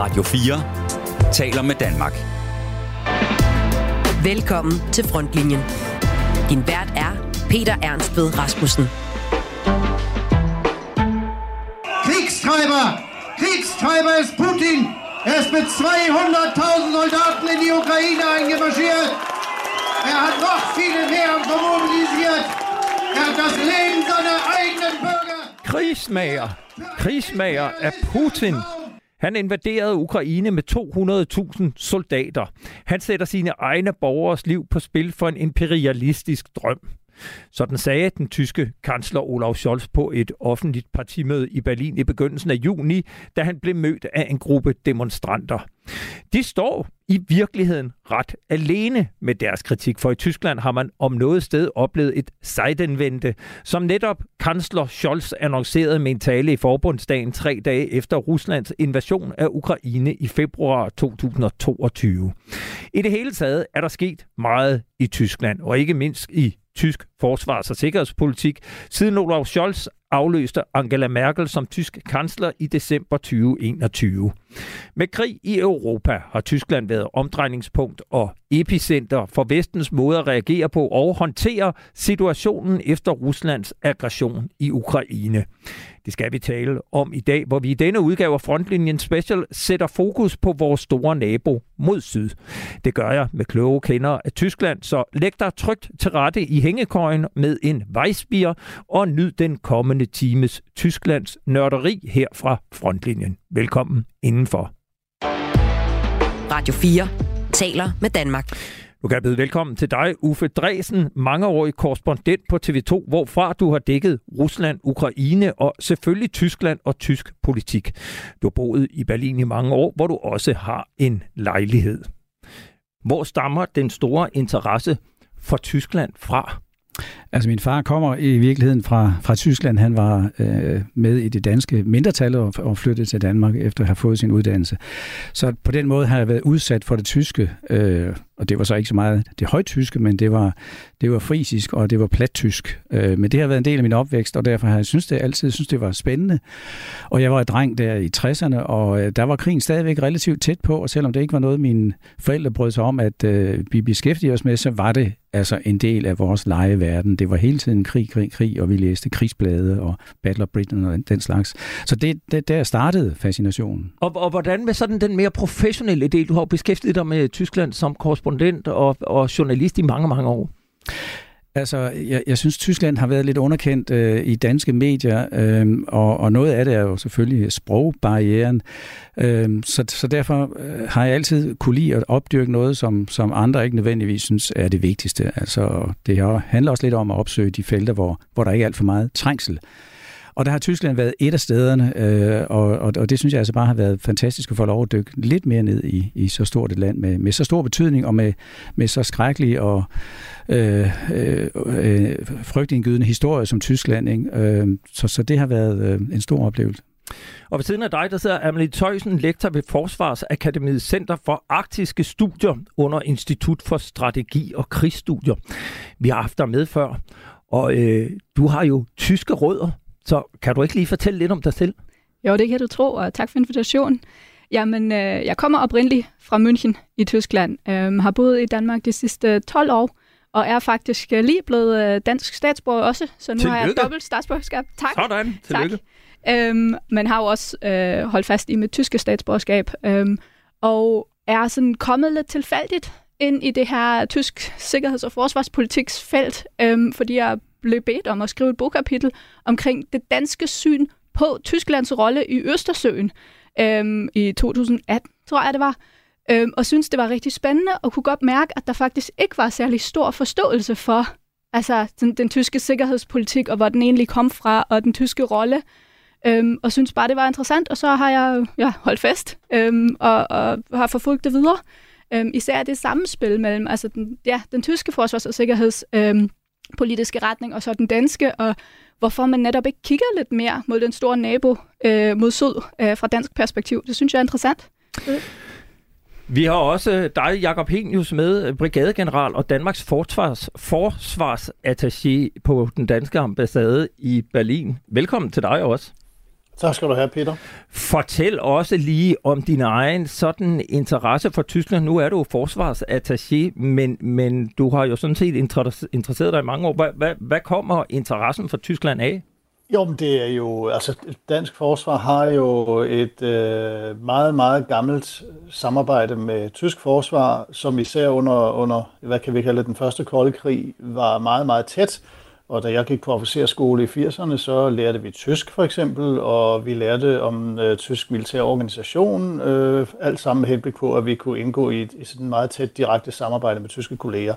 Radio 4 taler med Danmark. Velkommen til Frontlinjen. Din vært er Peter Ernst ved Rasmussen. Kriegstreiber! Kriegstreiber ist Putin! Er ist mit 200.000 Soldaten in die Ukraine eingemarschiert. Er hat noch viele mehr mobilisiert. Er hat das Leben seiner eigenen Bürger. Krigsmager. Krigsmager af Putin. Han invaderede Ukraine med 200.000 soldater. Han sætter sine egne borgers liv på spil for en imperialistisk drøm. Sådan sagde den tyske kansler Olaf Scholz på et offentligt partimøde i Berlin i begyndelsen af juni, da han blev mødt af en gruppe demonstranter. De står i virkeligheden ret alene med deres kritik, for i Tyskland har man om noget sted oplevet et sejdenvente, som netop kansler Scholz annoncerede med en tale i forbundsdagen tre dage efter Ruslands invasion af Ukraine i februar 2022. I det hele taget er der sket meget i Tyskland, og ikke mindst i tysk forsvars- og sikkerhedspolitik, siden Olaf Scholz afløste Angela Merkel som tysk kansler i december 2021. Med krig i Europa har Tyskland været omdrejningspunkt og epicenter for vestens måde at reagere på og håndtere situationen efter Ruslands aggression i Ukraine. Det skal vi tale om i dag, hvor vi i denne udgave af Frontlinjen Special sætter fokus på vores store nabo mod syd. Det gør jeg med kloge kender af Tyskland, så læg dig trygt til rette i hængekøjen med en vejsbier og nyd den kommende times Tysklands nørderi her fra Frontlinjen. Velkommen indenfor. Radio 4 taler med Danmark. Nu kan jeg byde velkommen til dig, Uffe Dresen, mangeårig korrespondent på TV2, hvorfra du har dækket Rusland, Ukraine og selvfølgelig Tyskland og tysk politik. Du har boet i Berlin i mange år, hvor du også har en lejlighed. Hvor stammer den store interesse for Tyskland fra? Altså min far kommer i virkeligheden fra, fra Tyskland. Han var øh, med i det danske mindretal og, og flyttede til Danmark efter at have fået sin uddannelse. Så på den måde har jeg været udsat for det tyske, øh, og det var så ikke så meget det højtyske, men det var, det var frisisk og det var plattysk. Øh, men det har været en del af min opvækst, og derfor har jeg synes det, altid synes det var spændende. Og jeg var et dreng der i 60'erne, og øh, der var krigen stadigvæk relativt tæt på, og selvom det ikke var noget, mine forældre brød sig om, at øh, vi beskæftigede os med, så var det altså en del af vores legeverden. Det var hele tiden krig, krig, krig, og vi læste krigsblade og Battle of Britain og den slags. Så det, det der startede fascinationen. Og, og hvordan med sådan den mere professionelle del? Du har beskæftiget dig med Tyskland som korrespondent og, og journalist i mange, mange år. Altså, jeg, jeg synes, Tyskland har været lidt underkendt øh, i danske medier, øh, og, og noget af det er jo selvfølgelig sprogbarrieren. Øh, så, så derfor øh, har jeg altid kunne lide at opdyrke noget, som, som andre ikke nødvendigvis synes er det vigtigste. Altså, det handler også lidt om at opsøge de felter, hvor, hvor der ikke er alt for meget trængsel. Og der har Tyskland været et af stederne, øh, og, og, og det synes jeg altså bare har været fantastisk at få lov at dykke lidt mere ned i, i så stort et land med, med så stor betydning og med, med så skrækkelig og øh, øh, øh, frygtindgydende historie som Tyskland. Ikke? Øh, så, så det har været øh, en stor oplevelse. Og ved siden af dig, der sidder Amelie Tøjsen, lektor ved Forsvarsakademiet Center for Arktiske Studier under Institut for Strategi og Krigsstudier. Vi har haft dig med før, og øh, du har jo tyske rødder. Så kan du ikke lige fortælle lidt om dig selv? Jo, det kan du tro, og tak for invitationen. Jamen, øh, jeg kommer oprindeligt fra München i Tyskland. Øh, har boet i Danmark de sidste 12 år, og er faktisk øh, lige blevet øh, dansk statsborger også, så nu Tillykke. har jeg dobbelt statsborgerskab. Tak. Sådan, tillykke. Tak. Øhm, men har jo også øh, holdt fast i mit tyske statsborgerskab, øhm, og er sådan kommet lidt tilfældigt ind i det her tysk sikkerheds- og forsvarspolitiksfelt, øhm, fordi jeg blev bedt om at skrive et bogkapitel omkring det danske syn på Tysklands rolle i Østersøen øhm, i 2018, tror jeg det var. Øhm, og synes det var rigtig spændende, og kunne godt mærke, at der faktisk ikke var særlig stor forståelse for altså, den, den tyske sikkerhedspolitik, og hvor den egentlig kom fra, og den tyske rolle. Øhm, og synes bare, det var interessant, og så har jeg ja, holdt fast øhm, og, og har forfulgt det videre. Øhm, især det samspil mellem altså den, ja, den tyske forsvars- og sikkerheds... Øhm, politiske retning, og så den danske, og hvorfor man netop ikke kigger lidt mere mod den store nabo øh, mod syd øh, fra dansk perspektiv. Det synes jeg er interessant. Vi har også dig, Jakob Henius, med øh, brigadegeneral og Danmarks forsvars, forsvarsattaché på den danske ambassade i Berlin. Velkommen til dig også. Tak skal du have, Peter. Fortæl også lige om din egen sådan interesse for Tyskland. Nu er du forsvarsattaché, men, men du har jo sådan set interesseret dig i mange år. Hvad, hvad, hvad kommer interessen for Tyskland af? Jo, men det er jo, altså dansk forsvar har jo et øh, meget, meget gammelt samarbejde med tysk forsvar, som især under, under, hvad kan vi kalde den første kolde krig, var meget, meget tæt. Og da jeg gik på officerskole i 80'erne, så lærte vi tysk for eksempel, og vi lærte om øh, tysk militær organisation, øh, alt sammen med henblik på, at vi kunne indgå i et i sådan meget tæt direkte samarbejde med tyske kolleger.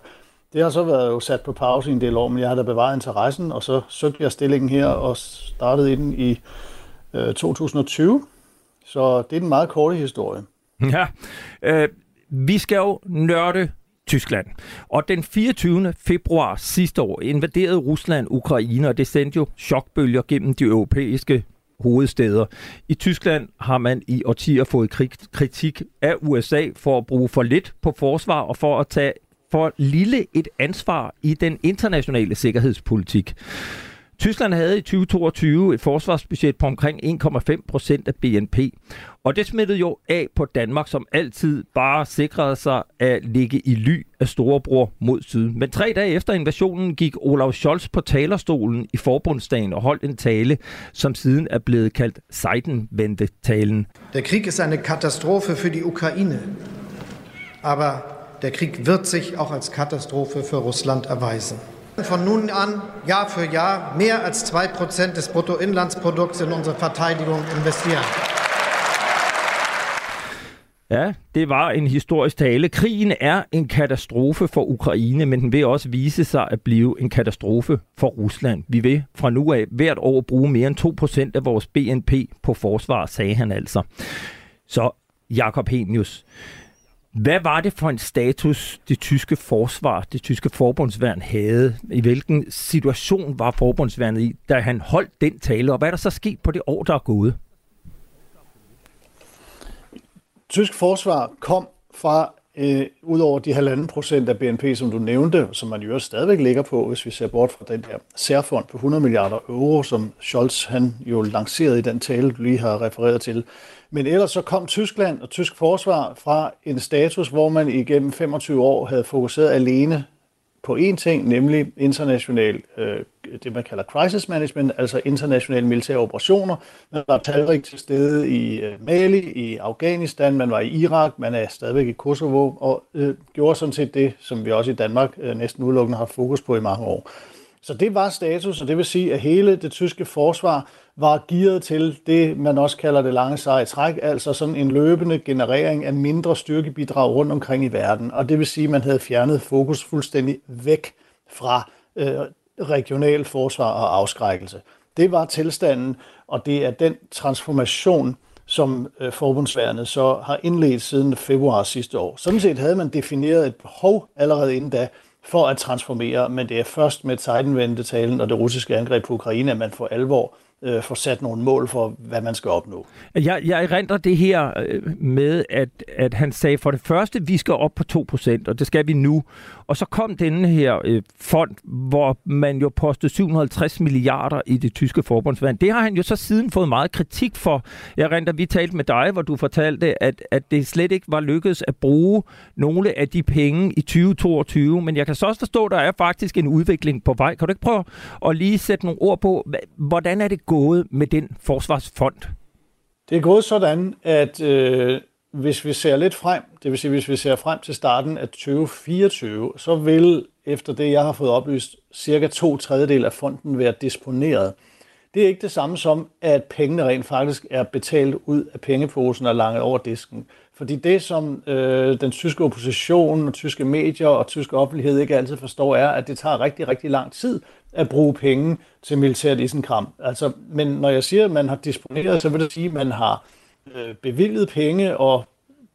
Det har så været jo sat på pause i en del år, men jeg har da bevaret interessen, og så søgte jeg stillingen her og startede i den i øh, 2020. Så det er en meget korte historie. Ja, øh, vi skal jo nørde Tyskland. Og den 24. februar sidste år invaderede Rusland Ukraine, og det sendte jo chokbølger gennem de europæiske hovedsteder. I Tyskland har man i årtier fået kritik af USA for at bruge for lidt på forsvar og for at tage for lille et ansvar i den internationale sikkerhedspolitik. Tyskland havde i 2022 et forsvarsbudget på omkring 1,5 procent af BNP. Og det smittede jo af på Danmark, som altid bare sikrede sig at ligge i ly af storebror mod syd. Men tre dage efter invasionen gik Olaf Scholz på talerstolen i forbundsdagen og holdt en tale, som siden er blevet kaldt Seidenwende-talen. Der Krieg ist eine Katastrophe für die Ukraine. Aber der Krieg wird sich auch als Katastrophe für Russland erweisen. Von nun an Jahr für Jahr mehr als 2% des Bruttoinlandsprodukts in unsere Verteidigung investieren. Ja, det var en historisk tale. Krigen er en katastrofe for Ukraine, men den vil også vise sig at blive en katastrofe for Rusland. Vi vil fra nu af hvert år bruge mere end 2% af vores BNP på forsvar, sagde han altså. Så Jakob Henius, hvad var det for en status, det tyske forsvar, det tyske forbundsværn havde? I hvilken situation var forbundsværnet i, da han holdt den tale? Og hvad er der så sket på det år, der er gået? Tysk forsvar kom fra øh, ud over de halvanden procent af BNP, som du nævnte, som man jo stadigvæk ligger på, hvis vi ser bort fra den der særfond på 100 milliarder euro, som Scholz han jo lancerede i den tale, du lige har refereret til. Men ellers så kom Tyskland og tysk forsvar fra en status, hvor man igennem 25 år havde fokuseret alene på én ting, nemlig international, øh, det man kalder crisis management, altså internationale militære operationer. Man var talrigt til stede i øh, Mali, i Afghanistan, man var i Irak, man er stadigvæk i Kosovo, og øh, gjorde sådan set det, som vi også i Danmark øh, næsten udelukkende har fokus på i mange år. Så det var status, og det vil sige, at hele det tyske forsvar var gearet til det, man også kalder det lange seje træk, altså sådan en løbende generering af mindre styrkebidrag rundt omkring i verden. Og det vil sige, at man havde fjernet fokus fuldstændig væk fra øh, regional forsvar og afskrækkelse. Det var tilstanden, og det er den transformation, som øh, forbundsværnet så har indledt siden februar sidste år. Sådan set havde man defineret et behov allerede inden da for at transformere, men det er først med Zeidenwende-talen og det russiske angreb på Ukraine, at man for alvor øh, får sat nogle mål for, hvad man skal opnå. Jeg, jeg erindrer det her øh, med, at, at han sagde for det første, vi skal op på 2%, og det skal vi nu. Og så kom denne her øh, fond, hvor man jo postede 750 milliarder i det tyske forbundsvand. Det har han jo så siden fået meget kritik for. Jeg erindrer, vi talte med dig, hvor du fortalte, at, at det slet ikke var lykkedes at bruge nogle af de penge i 2022. Men jeg kan så også forstå, at der er faktisk en udvikling på vej. Kan du ikke prøve at lige sætte nogle ord på, hvordan er det gået med den forsvarsfond? Det er gået sådan, at øh, hvis vi ser lidt frem, det vil sige, hvis vi ser frem til starten af 2024, så vil, efter det jeg har fået oplyst, cirka to tredjedel af fonden være disponeret. Det er ikke det samme som, at pengene rent faktisk er betalt ud af pengeposen og langet over disken. Fordi det, som øh, den tyske opposition og tyske medier og tyske offentlighed ikke altid forstår, er, at det tager rigtig, rigtig lang tid at bruge penge til militært isenkram. Altså, men når jeg siger, at man har disponeret, så vil det sige, at man har øh, bevilget penge og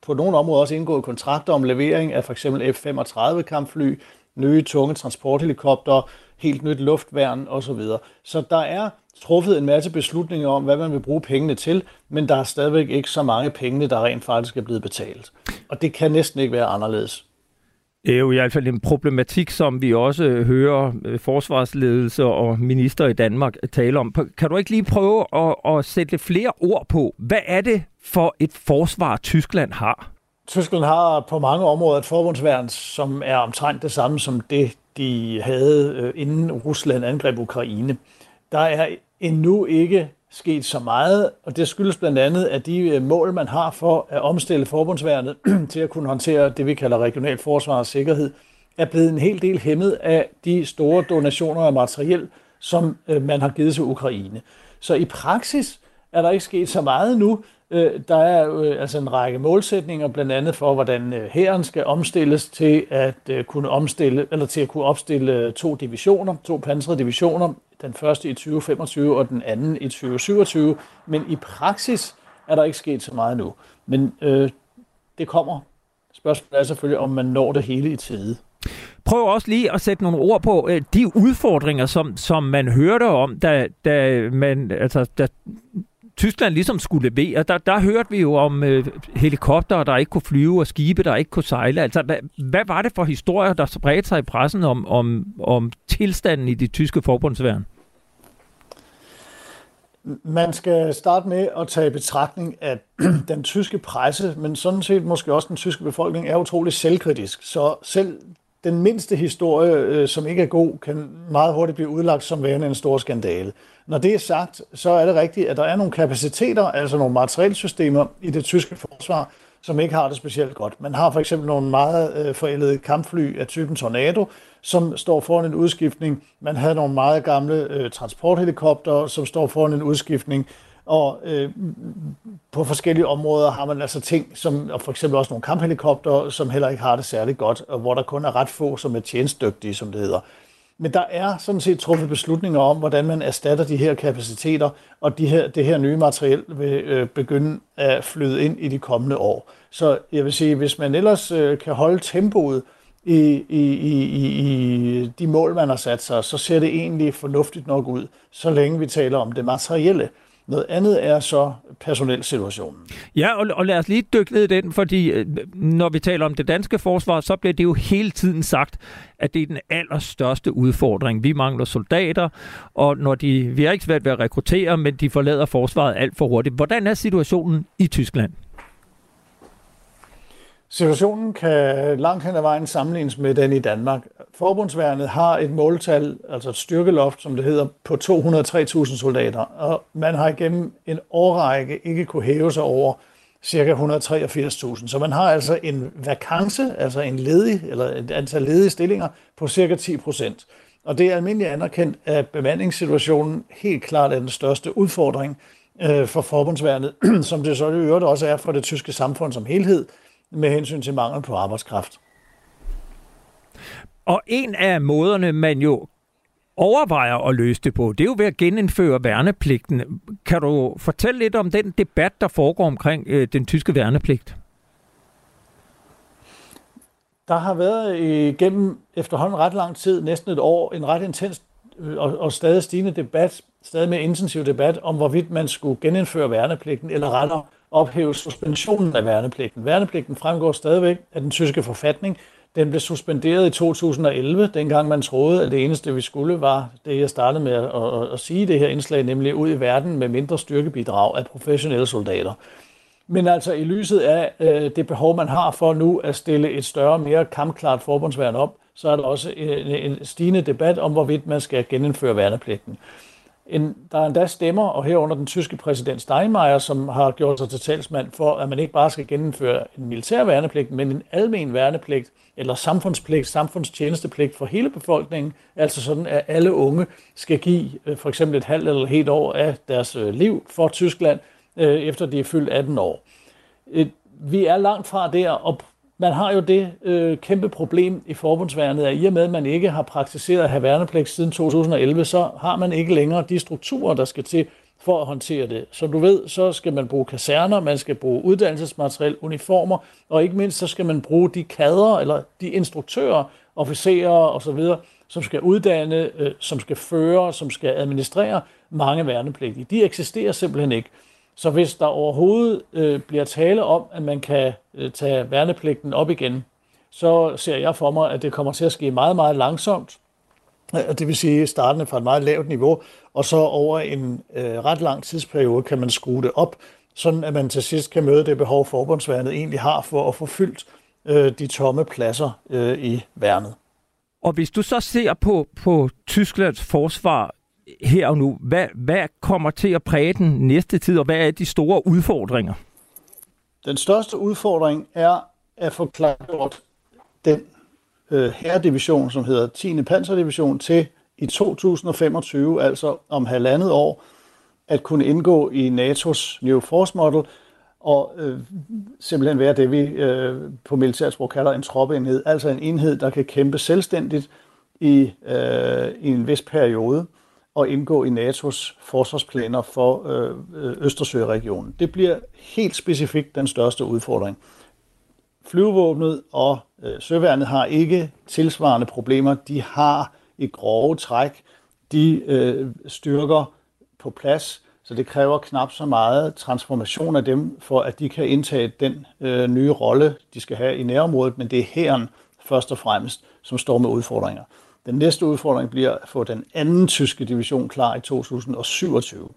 på nogle områder også indgået kontrakter om levering af for eksempel F-35 kampfly, nye tunge transporthelikopter, helt nyt luftværn osv. Så der er truffet en masse beslutninger om, hvad man vil bruge pengene til, men der er stadigvæk ikke så mange penge, der rent faktisk er blevet betalt. Og det kan næsten ikke være anderledes. Det er jo i hvert fald en problematik, som vi også hører øh, forsvarsledelse og minister i Danmark tale om. Kan du ikke lige prøve at, at sætte flere ord på? Hvad er det for et forsvar, Tyskland har? Tyskland har på mange områder et forbundsværn, som er omtrent det samme som det, de havde øh, inden Rusland angreb Ukraine. Der er endnu ikke sket så meget, og det skyldes blandt andet, at de øh, mål, man har for at omstille forbundsværnet til at kunne håndtere det, vi kalder regional forsvar og sikkerhed, er blevet en hel del hæmmet af de store donationer af materiel, som øh, man har givet til Ukraine. Så i praksis er der ikke sket så meget nu. Øh, der er øh, altså en række målsætninger, blandt andet for, hvordan øh, hæren skal omstilles til at kunne omstille eller til at kunne opstille to divisioner, to pansrede divisioner den første i 2025 og den anden i 2027, men i praksis er der ikke sket så meget nu. Men øh, det kommer. Spørgsmålet er selvfølgelig, om man når det hele i tide. Prøv også lige at sætte nogle ord på øh, de udfordringer, som, som man hørte om, da, da, man, altså, da Tyskland ligesom skulle levere, der, der hørte vi jo om øh, helikopter, der ikke kunne flyve, og skibe, der ikke kunne sejle. Altså, hvad, hvad var det for historier, der spredte sig i pressen om, om, om tilstanden i de tyske forbundsværn? Man skal starte med at tage i betragtning, at den tyske presse, men sådan set måske også den tyske befolkning, er utrolig selvkritisk. Så selv den mindste historie, øh, som ikke er god, kan meget hurtigt blive udlagt som værende en stor skandale. Når det er sagt, så er det rigtigt, at der er nogle kapaciteter, altså nogle materielsystemer i det tyske forsvar, som ikke har det specielt godt. Man har for eksempel nogle meget øh, forældede kampfly af typen Tornado, som står foran en udskiftning. Man havde nogle meget gamle øh, transporthelikopter, som står foran en udskiftning. Og øh, på forskellige områder har man altså ting, som og for eksempel også nogle kamphelikopter, som heller ikke har det særlig godt, og hvor der kun er ret få, som er tjenestdygtige, som det hedder. Men der er sådan set truffet beslutninger om, hvordan man erstatter de her kapaciteter, og de her, det her nye materiel vil øh, begynde at flyde ind i de kommende år. Så jeg vil sige, hvis man ellers øh, kan holde tempoet i, i, i, i de mål, man har sat sig, så ser det egentlig fornuftigt nok ud, så længe vi taler om det materielle. Noget andet er så personelsituationen. Ja, og, og lad os lige dykke ned i den, fordi øh, når vi taler om det danske forsvar, så bliver det jo hele tiden sagt, at det er den allerstørste udfordring. Vi mangler soldater, og når de, vi har ikke svært ved at rekruttere, men de forlader forsvaret alt for hurtigt. Hvordan er situationen i Tyskland? Situationen kan langt hen ad vejen sammenlignes med den i Danmark. Forbundsværnet har et måltal, altså et styrkeloft, som det hedder, på 203.000 soldater, og man har igennem en årrække ikke kunne hæve sig over ca. 183.000. Så man har altså en vakance, altså en ledig, eller et antal ledige stillinger på ca. 10 procent. Og det er almindeligt anerkendt, at bemandingssituationen helt klart er den største udfordring øh, for forbundsværnet, som det så i øvrigt også er for det tyske samfund som helhed, med hensyn til mangel på arbejdskraft. Og en af måderne, man jo overvejer at løse det på, det er jo ved at genindføre værnepligten. Kan du fortælle lidt om den debat, der foregår omkring øh, den tyske værnepligt? Der har været igennem efterhånden ret lang tid, næsten et år, en ret intens øh, og, og stadig stigende debat, stadig mere intensiv debat om, hvorvidt man skulle genindføre værnepligten, eller rettere ophæve suspensionen af værnepligten. Værnepligten fremgår stadigvæk af den tyske forfatning. Den blev suspenderet i 2011, dengang man troede, at det eneste, vi skulle, var det, jeg startede med at, at, at sige det her indslag, nemlig ud i verden med mindre styrkebidrag af professionelle soldater. Men altså i lyset af øh, det behov, man har for nu at stille et større, mere kampklart forbundsværn op, så er der også en, en stigende debat om, hvorvidt man skal genindføre værnepligten. En, der er endda stemmer, og herunder den tyske præsident Steinmeier, som har gjort sig til talsmand for, at man ikke bare skal gennemføre en militær værnepligt, men en almen værnepligt, eller samfundspligt, samfundstjenestepligt for hele befolkningen, altså sådan, at alle unge skal give øh, for eksempel et halvt eller helt år af deres øh, liv for Tyskland, øh, efter de er fyldt 18 år. Vi er langt fra der, og man har jo det øh, kæmpe problem i forbundsværnet, at i og med, at man ikke har praktiseret at have værnepligt siden 2011, så har man ikke længere de strukturer, der skal til for at håndtere det. Som du ved, så skal man bruge kaserner, man skal bruge uddannelsesmateriel, uniformer, og ikke mindst så skal man bruge de kader, eller de instruktører, officerer osv., som skal uddanne, øh, som skal føre, som skal administrere mange værnepligtige. De eksisterer simpelthen ikke. Så hvis der overhovedet øh, bliver tale om, at man kan øh, tage værnepligten op igen, så ser jeg for mig, at det kommer til at ske meget, meget langsomt. Øh, det vil sige startende fra et meget lavt niveau, og så over en øh, ret lang tidsperiode kan man skrue det op, sådan at man til sidst kan møde det behov, forbundsværnet egentlig har for at få fyldt øh, de tomme pladser øh, i værnet. Og hvis du så ser på, på Tysklands forsvar her og nu, hvad, hvad kommer til at præge den næste tid, og hvad er de store udfordringer? Den største udfordring er at få klargjort den øh, herredivision, som hedder 10. panserdivision, til i 2025, altså om halvandet år, at kunne indgå i NATO's New Force Model, og øh, simpelthen være det, vi øh, på militærsprog kalder en troppeenhed, altså en enhed, der kan kæmpe selvstændigt i, øh, i en vis periode og indgå i NATO's forsvarsplaner for øh, Østersøregionen. Det bliver helt specifikt den største udfordring. Flyvevåbnet og øh, søværnet har ikke tilsvarende problemer. De har i grove træk de øh, styrker på plads, så det kræver knap så meget transformation af dem, for at de kan indtage den øh, nye rolle, de skal have i nærområdet, men det er herren først og fremmest, som står med udfordringer. Den næste udfordring bliver at få den anden tyske division klar i 2027.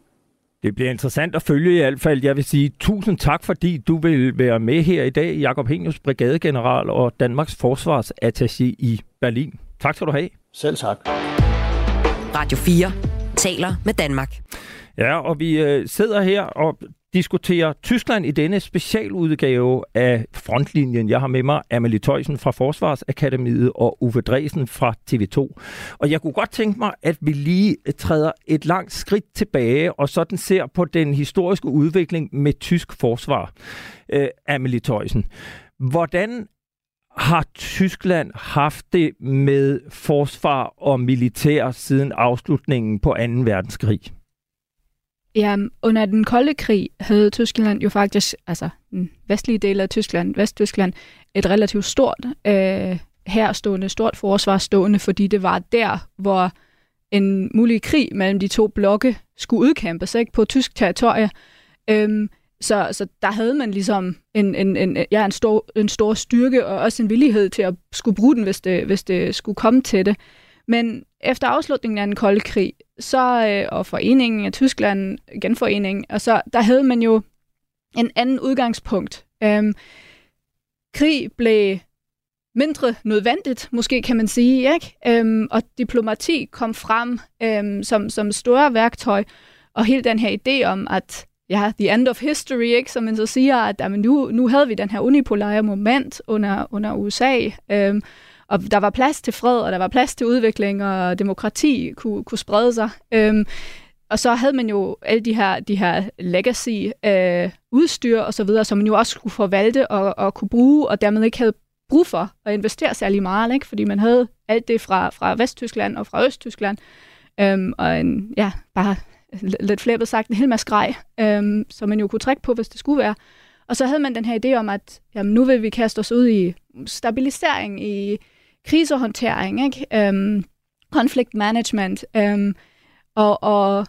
Det bliver interessant at følge i hvert fald. Jeg vil sige tusind tak, fordi du vil være med her i dag, Jakob Henius, brigadegeneral og Danmarks forsvarsattaché i Berlin. Tak skal du have. Selv tak. Radio 4 taler med Danmark. Ja, og vi øh, sidder her og diskuterer Tyskland i denne specialudgave af Frontlinjen. Jeg har med mig Amelie Tøjsen fra Forsvarsakademiet og Uwe Dresen fra TV2. Og jeg kunne godt tænke mig, at vi lige træder et langt skridt tilbage og sådan ser på den historiske udvikling med tysk forsvar. Øh, Amelie Tøjsen, hvordan har Tyskland haft det med forsvar og militær siden afslutningen på 2. verdenskrig? Ja, under den kolde krig havde Tyskland jo faktisk, altså den vestlige del af Tyskland, Vesttyskland, et relativt stort øh, herstående, stort forsvar stående, fordi det var der, hvor en mulig krig mellem de to blokke skulle udkæmpes ikke, på tysk territorie. Øhm, så, så der havde man ligesom en, en, en, ja, en, stor, en stor styrke og også en villighed til at skulle bruge den, hvis det, hvis det skulle komme til det. Men efter afslutningen af den kolde krig, så, øh, og foreningen af Tyskland, genforeningen, og så, der havde man jo en anden udgangspunkt. Øhm, krig blev mindre nødvendigt, måske kan man sige, ikke? Øhm, og diplomati kom frem øhm, som, som store værktøj, og hele den her idé om, at ja, the end of history, ikke? som man så siger, at jamen, nu, nu havde vi den her unipolare moment under, under USA, øhm, og der var plads til fred, og der var plads til udvikling, og demokrati kunne, kunne sprede sig. Øhm, og så havde man jo alle de her, de her legacy øh, udstyr og så videre, som man jo også kunne forvalte og, og kunne bruge, og dermed ikke havde brug for at investere særlig meget, ikke? fordi man havde alt det fra, fra Vesttyskland og fra Østtyskland, øhm, og en, ja, bare lidt flæbet sagt, en hel masse grej, øhm, som man jo kunne trække på, hvis det skulle være. Og så havde man den her idé om, at jamen, nu vil vi kaste os ud i stabilisering, i krisehåndtering, ikke? Um, conflict management, um, og, og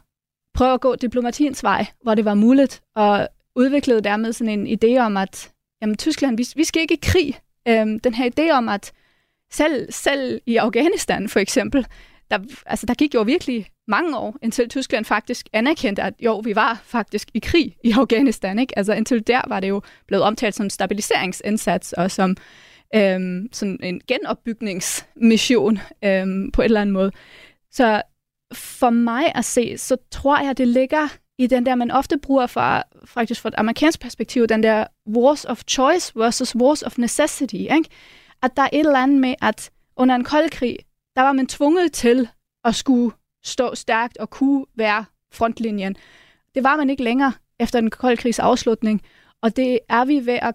prøve at gå diplomatiens vej, hvor det var muligt, og udviklede dermed sådan en idé om, at jamen, Tyskland, vi, vi skal ikke i krig. Øhm, den her idé om, at selv, selv i Afghanistan for eksempel, der, altså, der gik jo virkelig mange år, indtil Tyskland faktisk anerkendte, at jo, vi var faktisk i krig i Afghanistan. Ikke? Altså indtil der var det jo blevet omtalt som stabiliseringsindsats og som øhm, sådan en genopbygningsmission øhm, på et eller andet måde. Så for mig at se, så tror jeg, det ligger i den der, man ofte bruger fra, faktisk fra et amerikansk perspektiv, den der wars of choice versus wars of necessity. Ikke? At der er et eller andet med, at under en kold krig, der var man tvunget til at skulle stå stærkt og kunne være frontlinjen. Det var man ikke længere efter den kolde krigs afslutning, og det er vi ved at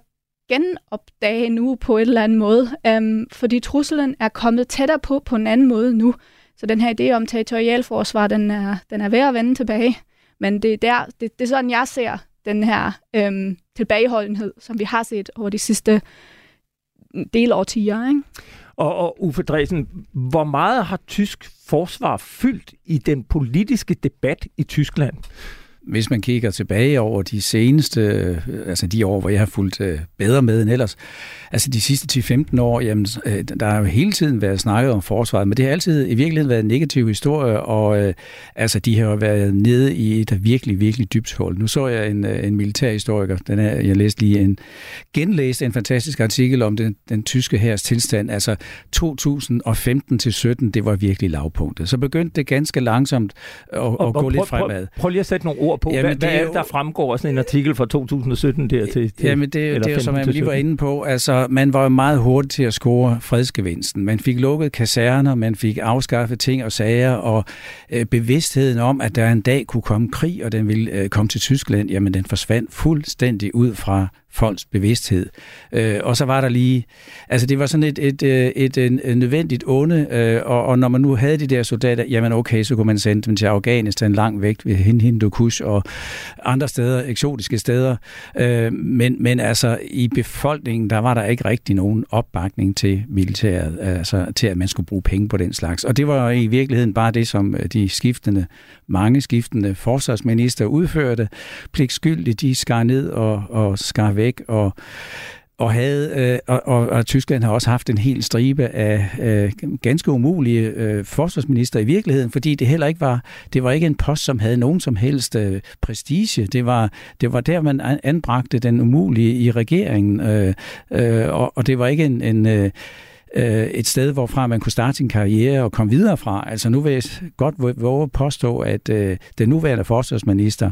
genopdage nu på et eller andet måde, øhm, fordi truslen er kommet tættere på på en anden måde nu. Så den her idé om territorialforsvar, den er, den er ved at vende tilbage. Men det er, der, det, det er sådan, jeg ser den her øhm, tilbageholdenhed, som vi har set over de sidste del årtier. Ikke? Og, og Uffe Dresen, hvor meget har tysk forsvar fyldt i den politiske debat i Tyskland? Hvis man kigger tilbage over de seneste, øh, altså de år, hvor jeg har fulgt øh, bedre med end ellers, altså de sidste 10-15 år, jamen, øh, der har jo hele tiden været snakket om forsvaret, men det har altid i virkeligheden været en negativ historie, og øh, altså de har jo været nede i et virkelig, virkelig dybt hul. Nu så jeg en, en militærhistoriker, den er, jeg læste lige en, genlæste en fantastisk artikel om den, den tyske hærs tilstand, altså 2015 til 17, det var virkelig lavpunktet. Så begyndte det ganske langsomt at, og, at gå prøv, lidt fremad. Prøv, prøv lige at sætte nogle ord på, Jamen, hvad, hvad er det, der fremgår af sådan en artikel fra 2017 der til, til Jamen det, det er jo, som jeg lige var inde på, altså man var jo meget hurtig til at score fredsgevinsten. Man fik lukket kaserner, man fik afskaffet ting og sager, og øh, bevidstheden om, at der en dag kunne komme krig, og den ville øh, komme til Tyskland, jamen den forsvandt fuldstændig ud fra folks bevidsthed. Øh, og så var der lige, altså det var sådan et, et, øh, et, øh, et, et nødvendigt onde, øh, og, og når man nu havde de der soldater, jamen okay, så kunne man sende dem til Afghanistan langt væk ved Hindukush og andre steder, eksotiske steder. Øh, men, men altså i befolkningen, der var der ikke rigtig nogen opbakning til militæret, altså til at man skulle bruge penge på den slags. Og det var i virkeligheden bare det, som øh, de skiftende, mange skiftende forsvarsminister udførte. Pligtskyldigt, de skar ned og, og skar væk, og og, havde, øh, og, og, og Tyskland har også haft en hel stribe af øh, ganske umulige øh, forsvarsminister i virkeligheden, fordi det heller ikke var, det var ikke en post, som havde nogen som helst øh, prestige. Det var, det var der, man anbragte den umulige i regeringen, øh, øh, og, og det var ikke en, en øh, øh et sted, hvorfra man kunne starte sin karriere og komme videre fra. Altså nu vil jeg godt våge påstå, at øh, den nuværende forsvarsminister,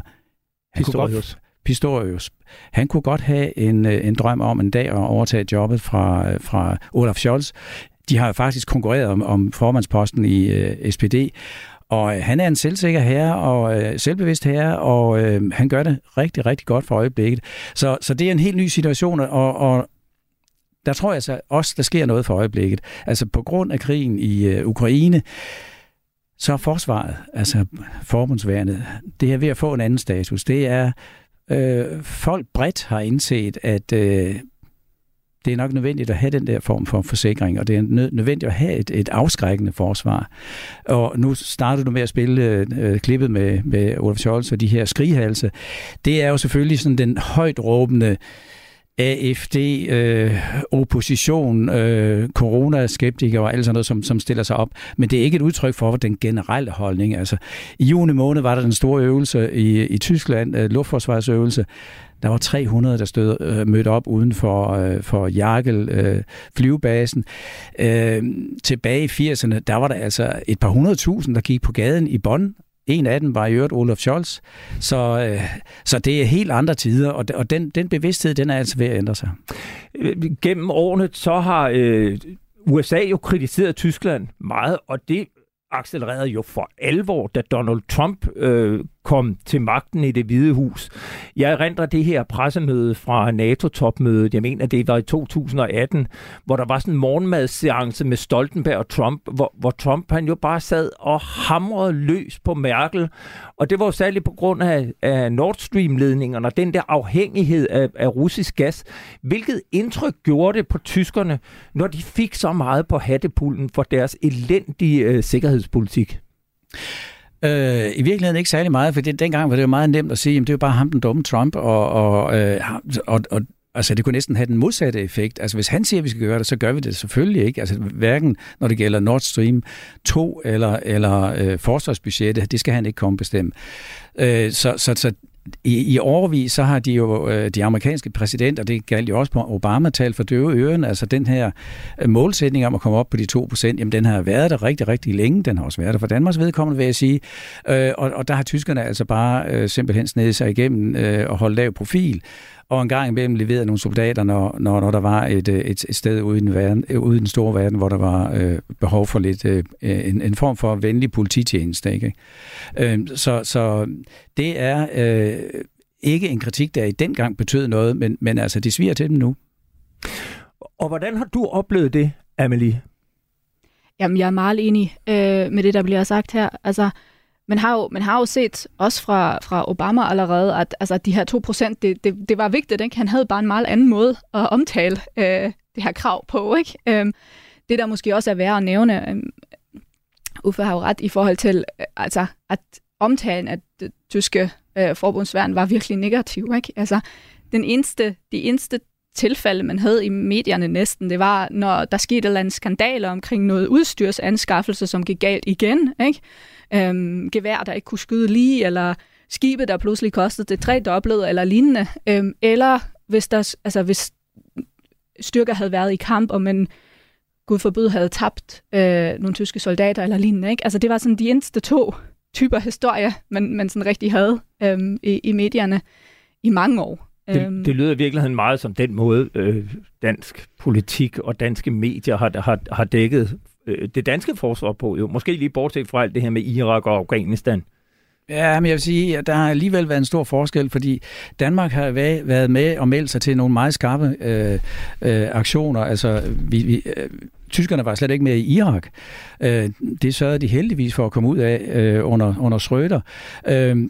han kunne godt, Pistorius. Han kunne godt have en, øh, en drøm om en dag at overtage jobbet fra, øh, fra Olaf Scholz. De har faktisk konkurreret om, om formandsposten i øh, SPD, og øh, han er en selvsikker herre og øh, selvbevidst herre, og øh, han gør det rigtig, rigtig godt for øjeblikket. Så, så det er en helt ny situation, og, og der tror jeg altså også, der sker noget for øjeblikket. Altså på grund af krigen i øh, Ukraine, så er forsvaret, altså forbundsværnet, det er ved at få en anden status. Det er øh, folk bredt har indset, at øh, det er nok nødvendigt at have den der form for forsikring, og det er nødvendigt at have et, et afskrækkende forsvar. Og nu starter du med at spille øh, klippet med, med Olaf Scholz og de her skrighalse. Det er jo selvfølgelig sådan den højt råbende øh, AFD, øh, opposition, øh, coronaskeptikere og alt sådan noget, som, som stiller sig op. Men det er ikke et udtryk for den generelle holdning. Altså, I juni måned var der den store øvelse i, i Tyskland, øh, luftforsvarsøvelse. Der var 300, der stod øh, mødt op uden for, øh, for Jarkel øh, flyvebasen. Øh, tilbage i 80'erne, der var der altså et par hundredtusind, der gik på gaden i Bonn en af dem var i øvrigt Olaf Scholz. Så, øh, så det er helt andre tider, og, og den, den bevidsthed, den er altså ved at ændre sig. Gennem årene så har øh, USA jo kritiseret Tyskland meget, og det accelererede jo for alvor, da Donald Trump øh, kom til magten i det hvide hus. Jeg erindrer det her pressemøde fra NATO-topmødet, jeg mener det var i 2018, hvor der var sådan en morgenmadsseance med Stoltenberg og Trump, hvor, hvor Trump han jo bare sad og hamrede løs på Merkel, og det var jo særligt på grund af, af Nord Stream-ledningerne og den der afhængighed af, af russisk gas. Hvilket indtryk gjorde det på tyskerne, når de fik så meget på hattepullen for deres elendige øh, sikkerhedspolitik? Øh, I virkeligheden ikke særlig meget, for det, dengang var det jo meget nemt at sige, at det er bare ham, den dumme Trump, og, og, øh, og, og Altså, det kunne næsten have den modsatte effekt. Altså, hvis han siger, at vi skal gøre det, så gør vi det selvfølgelig ikke. Altså, hverken når det gælder Nord Stream 2 eller, eller øh, forsvarsbudgettet, det skal han ikke komme bestemme. Øh, så, så, så i, i overvis så har de jo, øh, de amerikanske præsidenter, det galt jo også på Obama, talt for døve øren, altså den her øh, målsætning om at komme op på de 2% jamen den har været der rigtig, rigtig længe, den har også været der for Danmarks vedkommende, vil jeg sige, øh, og, og der har tyskerne altså bare øh, simpelthen snedet sig igennem og holdt lav profil, og en gang imellem leverede nogle soldater, når, når, når der var et, et, et sted ude i, den verden, ude i den store verden, hvor der var øh, behov for lidt øh, en, en form for venlig polititjeneste. Ikke? Øh, så, så det er øh, ikke en kritik, der i den gang betød noget, men, men altså, de sviger til dem nu. Og hvordan har du oplevet det, Amelie? Jamen, jeg er meget enig øh, med det, der bliver sagt her. Altså, man har jo, man har jo set, også fra, fra Obama allerede, at altså, de her 2 procent, det, det, det var vigtigt. Ikke? Han havde bare en meget anden måde at omtale øh, det her krav på. Ikke? Øh, det, der måske også er værd at nævne, øh, Uffe har jo ret i forhold til, øh, altså, at omtalen af det tyske øh, forbundsværn var virkelig negativ. Ikke? Altså, den eneste, de eneste tilfælde, man havde i medierne næsten, det var, når der skete et eller andet skandaler omkring noget udstyrsanskaffelse, som gik galt igen. Ikke? Øhm, gevær, der ikke kunne skyde lige, eller skibe, der pludselig kostede det tre dobblet, eller lignende. Øhm, eller hvis, der, altså, hvis styrker havde været i kamp, og man gud forbyde havde tabt øh, nogle tyske soldater eller lignende. Ikke? Altså det var sådan de eneste to typer historier, man, man sådan rigtig havde øhm, i, i medierne i mange år. Det, Øhm, det lyder i virkeligheden meget som den måde, øh, dansk politik og danske medier har, har, har dækket øh, det danske forsvar på. Jo. Måske lige bortset fra alt det her med Irak og Afghanistan. Ja, men jeg vil sige, at der har alligevel været en stor forskel, fordi Danmark har været med og meldt sig til nogle meget skarpe øh, øh, aktioner. Altså, vi, vi, øh, tyskerne var slet ikke med i Irak. Øh, det sørgede de heldigvis for at komme ud af øh, under, under Schröder. Øh,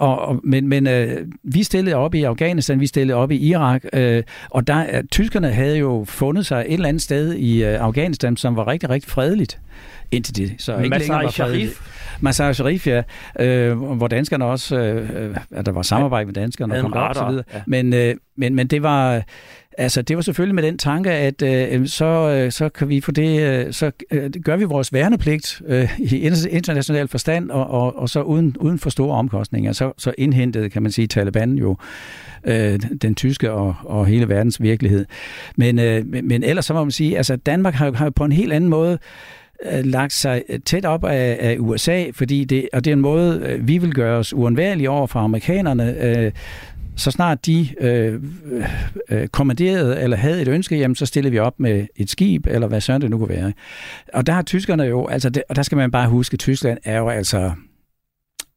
og, og, men men øh, vi stillede op i Afghanistan, vi stillede op i Irak, øh, og der, øh, tyskerne havde jo fundet sig et eller andet sted i øh, Afghanistan, som var rigtig, rigtig fredeligt indtil det. Så ikke længere var fredeligt. Masar Sharif, ja, øh, hvor danskerne også, øh, at der var samarbejde med danskerne og kom op og så videre. Ja. Men, øh, men, men det var, altså det var selvfølgelig med den tanke, at øh, så, øh, så kan vi få det, øh, så øh, gør vi vores værnepligt øh, i international forstand, og, og, og så uden, uden for store omkostninger, så, så indhentede, kan man sige, Taliban jo øh, den tyske og, og hele verdens virkelighed. Men, øh, men ellers så må man sige, altså Danmark har jo, har jo på en helt anden måde øh, lagt sig tæt op af, af USA, fordi det, og det er en måde, øh, vi vil gøre os uundværlige over for amerikanerne, øh, så snart de øh, øh, kommanderede eller havde et ønske, jamen, så stillede vi op med et skib, eller hvad sådan det nu kunne være. Og der har tyskerne jo, altså det, og der skal man bare huske, at Tyskland er jo altså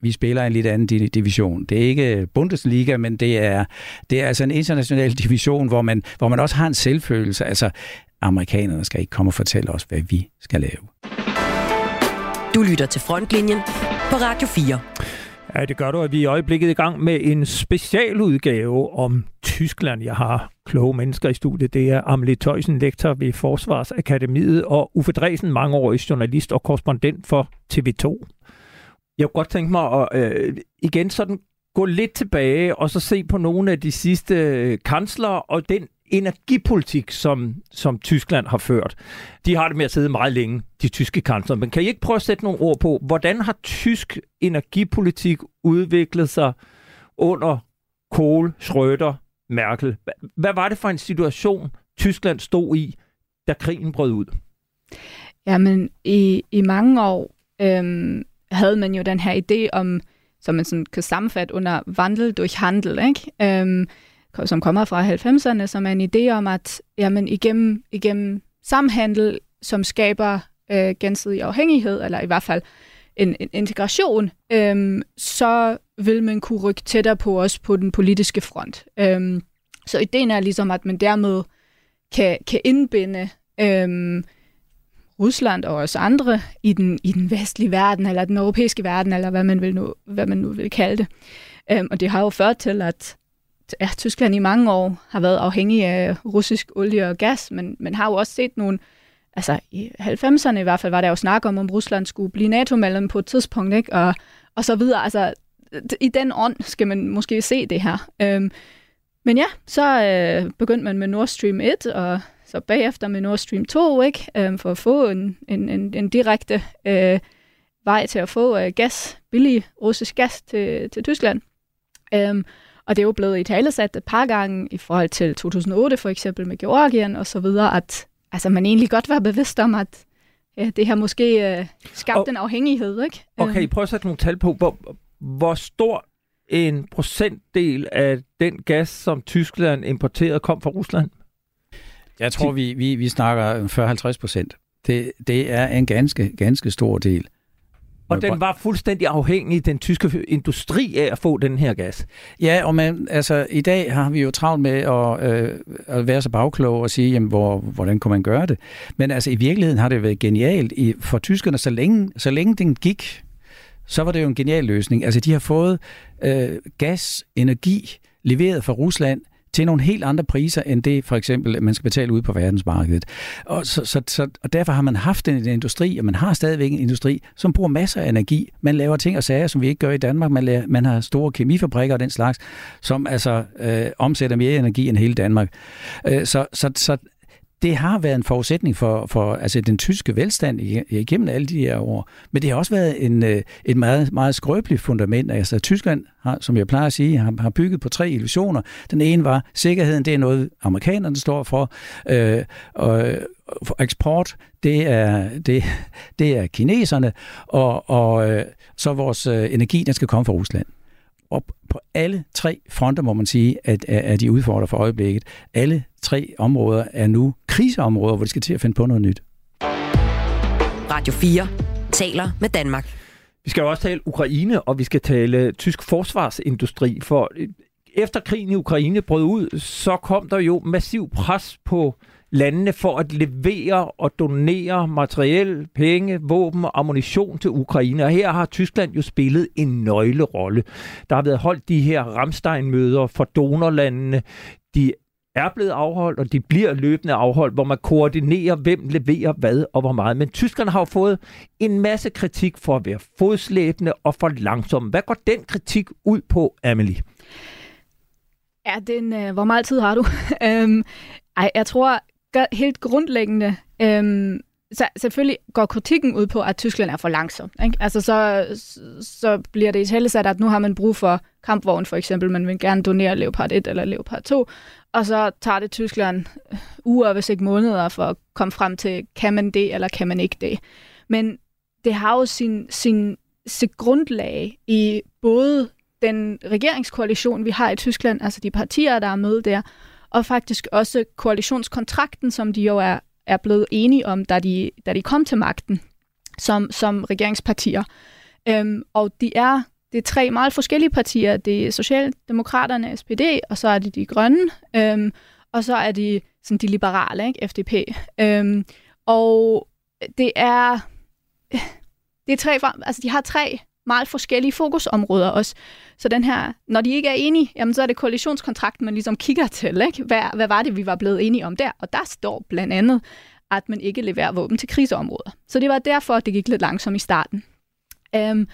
vi spiller en lidt anden division. Det er ikke Bundesliga, men det er, det er altså en international division, hvor man, hvor man også har en selvfølelse. Altså, amerikanerne skal ikke komme og fortælle os, hvad vi skal lave. Du lytter til Frontlinjen på Radio 4. Ja, det gør du, at vi er i øjeblikket i gang med en specialudgave om Tyskland. Jeg har kloge mennesker i studiet. Det er Amelie Tøjsen, lektor ved Forsvarsakademiet, og Uffe Dresen, mangeårig journalist og korrespondent for TV2. Jeg kunne godt tænke mig at øh, igen sådan gå lidt tilbage og så se på nogle af de sidste øh, kansler og den energipolitik, som, som Tyskland har ført. De har det med at sidde meget længe, de tyske kansler. Men kan I ikke prøve at sætte nogle ord på, hvordan har tysk energipolitik udviklet sig under Kohl, Schröder, Merkel? Hvad var det for en situation, Tyskland stod i, da krigen brød ud? Jamen, i, i mange år øhm, havde man jo den her idé om, som man sådan kan sammenfatte under vandel durch handel, ikke? Øhm, som kommer fra 90'erne, som er en idé om, at jamen, igennem, igennem samhandel, som skaber øh, gensidig afhængighed, eller i hvert fald en, en integration, øhm, så vil man kunne rykke tættere på os på den politiske front. Øhm, så ideen er ligesom, at man dermed kan, kan indbinde øhm, Rusland og os andre i den, i den vestlige verden, eller den europæiske verden, eller hvad man, vil nu, hvad man nu vil kalde det. Øhm, og det har jo ført til, at ja, Tyskland i mange år har været afhængig af russisk olie og gas, men man har jo også set nogle, altså i 90'erne i hvert fald var der jo snak om, om Rusland skulle blive NATO-medlem på et tidspunkt, ikke? Og, og så videre. Altså, i den ånd skal man måske se det her. Øhm, men ja, så øh, begyndte man med Nord Stream 1, og så bagefter med Nord Stream 2, ikke? Øhm, for at få en, en, en, en direkte øh, vej til at få øh, gas, billig russisk gas til, til Tyskland. Øhm, og det er jo blevet i talesat et par gange i forhold til 2008 for eksempel med Georgien og så videre, at altså, man egentlig godt var bevidst om, at ja, det har måske øh, skabt og, en afhængighed. Ikke? Okay, øhm. prøv at sætte nogle tal på. Hvor, hvor stor en procentdel af den gas, som Tyskland importerede, kom fra Rusland? Jeg tror, vi, vi, vi snakker 40-50 procent. Det, det er en ganske, ganske stor del. Og den var fuldstændig afhængig, den tyske industri, af at få den her gas. Ja, og man, altså, i dag har vi jo travlt med at, øh, at være så bagklog og sige, jamen, hvor, hvordan kunne man gøre det? Men altså, i virkeligheden har det været genialt i, for tyskerne, så længe, så længe den gik, så var det jo en genial løsning. Altså, de har fået øh, gas, energi leveret fra Rusland til nogle helt andre priser, end det for eksempel, man skal betale ude på verdensmarkedet. Og, så, så, så, og derfor har man haft en industri, og man har stadigvæk en industri, som bruger masser af energi. Man laver ting og sager, som vi ikke gør i Danmark. Man, laver, man har store kemifabrikker og den slags, som altså øh, omsætter mere energi end hele Danmark. Øh, så, så, så det har været en forudsætning for, for altså den tyske velstand igennem alle de her år. Men det har også været en, øh, et meget, meget skrøbeligt fundament. Altså Tyskland, har, som jeg plejer at sige, har, har bygget på tre illusioner. Den ene var, sikkerheden, det er noget, amerikanerne står for. Øh, og, for eksport, det er, det, det er kineserne, og, og øh, så vores øh, energi, den skal komme fra Rusland. Og på alle tre fronter, må man sige, at, at de udfordrer for øjeblikket. Alle tre områder er nu kriseområder, hvor de skal til at finde på noget nyt. Radio 4 taler med Danmark. Vi skal jo også tale Ukraine, og vi skal tale tysk forsvarsindustri, for efter krigen i Ukraine brød ud, så kom der jo massiv pres på landene for at levere og donere materiel, penge, våben og ammunition til Ukraine. Og her har Tyskland jo spillet en nøglerolle. Der har været holdt de her Ramstein-møder for donorlandene. De er blevet afholdt, og de bliver løbende afholdt, hvor man koordinerer, hvem leverer hvad og hvor meget. Men tyskerne har jo fået en masse kritik for at være fodslæbende og for langsomme. Hvad går den kritik ud på, Amelie? Ja, den, øh, hvor meget tid har du? øhm, ej, jeg tror helt grundlæggende, øhm, så selvfølgelig går kritikken ud på, at Tyskland er for langsom. Ikke? Altså så, så bliver det i talesat, at nu har man brug for kampvogn for eksempel, man vil gerne donere Leopard 1 eller Leopard 2, og så tager det Tyskland øh, uger, hvis ikke måneder, for at komme frem til, kan man det, eller kan man ikke det. Men det har jo sin, sin, sin grundlag i både den regeringskoalition, vi har i Tyskland, altså de partier, der er med der, og faktisk også koalitionskontrakten, som de jo er, er blevet enige om, da de, da de kom til magten som, som regeringspartier. Øhm, og de er det er tre meget forskellige partier. Det er Socialdemokraterne, SPD, og så er det de grønne, øhm, og så er de sådan de liberale, ikke? FDP. Øhm, og det er, det er tre, altså de har tre meget forskellige fokusområder også. Så den her, når de ikke er enige, jamen så er det koalitionskontrakten, man ligesom kigger til. Ikke? Hvad, hvad var det, vi var blevet enige om der? Og der står blandt andet, at man ikke leverer våben til kriseområder. Så det var derfor, at det gik lidt langsomt i starten. Um,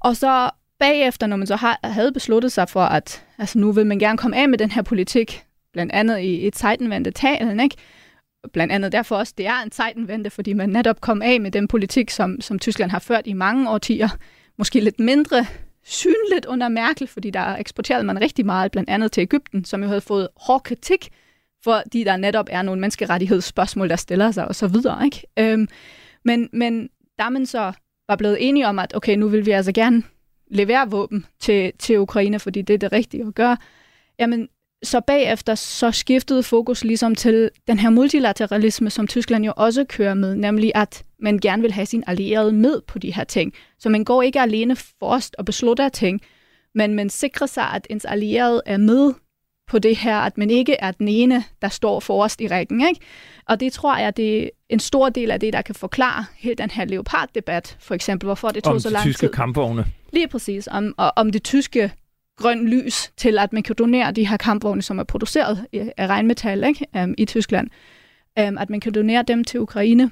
og så bagefter, når man så har, havde besluttet sig for, at altså nu vil man gerne komme af med den her politik, blandt andet i et sejtenvendte talen, ikke? Blandt andet derfor også, det er en sejtenvendte, fordi man netop kom af med den politik, som, som Tyskland har ført i mange årtier. Måske lidt mindre synligt under Merkel, fordi der eksporterede man rigtig meget, blandt andet til Ægypten, som jo havde fået hård kritik, fordi der netop er nogle menneskerettighedsspørgsmål, der stiller sig osv. Ikke? Øhm, men, men da man så var blevet enige om, at okay, nu vil vi altså gerne levere våben til, til Ukraine, fordi det er det rigtige at gøre, jamen så bagefter så skiftede fokus ligesom til den her multilateralisme, som Tyskland jo også kører med, nemlig at man gerne vil have sin allierede med på de her ting. Så man går ikke alene forrest og beslutter ting, men man sikrer sig, at ens allierede er med på det her, at man ikke er den ene, der står forrest i rækken. Ikke? Og det tror jeg, det er en stor del af det, der kan forklare hele den her leopard-debat, for eksempel, hvorfor det tog om så lang tid. Om tyske kampvogne. Lige præcis, om, og, om det tyske grøn lys til, at man kan donere de her kampvogne, som er produceret øh, af regnmetal ikke? Um, i Tyskland. Um, at man kan donere dem til Ukraine.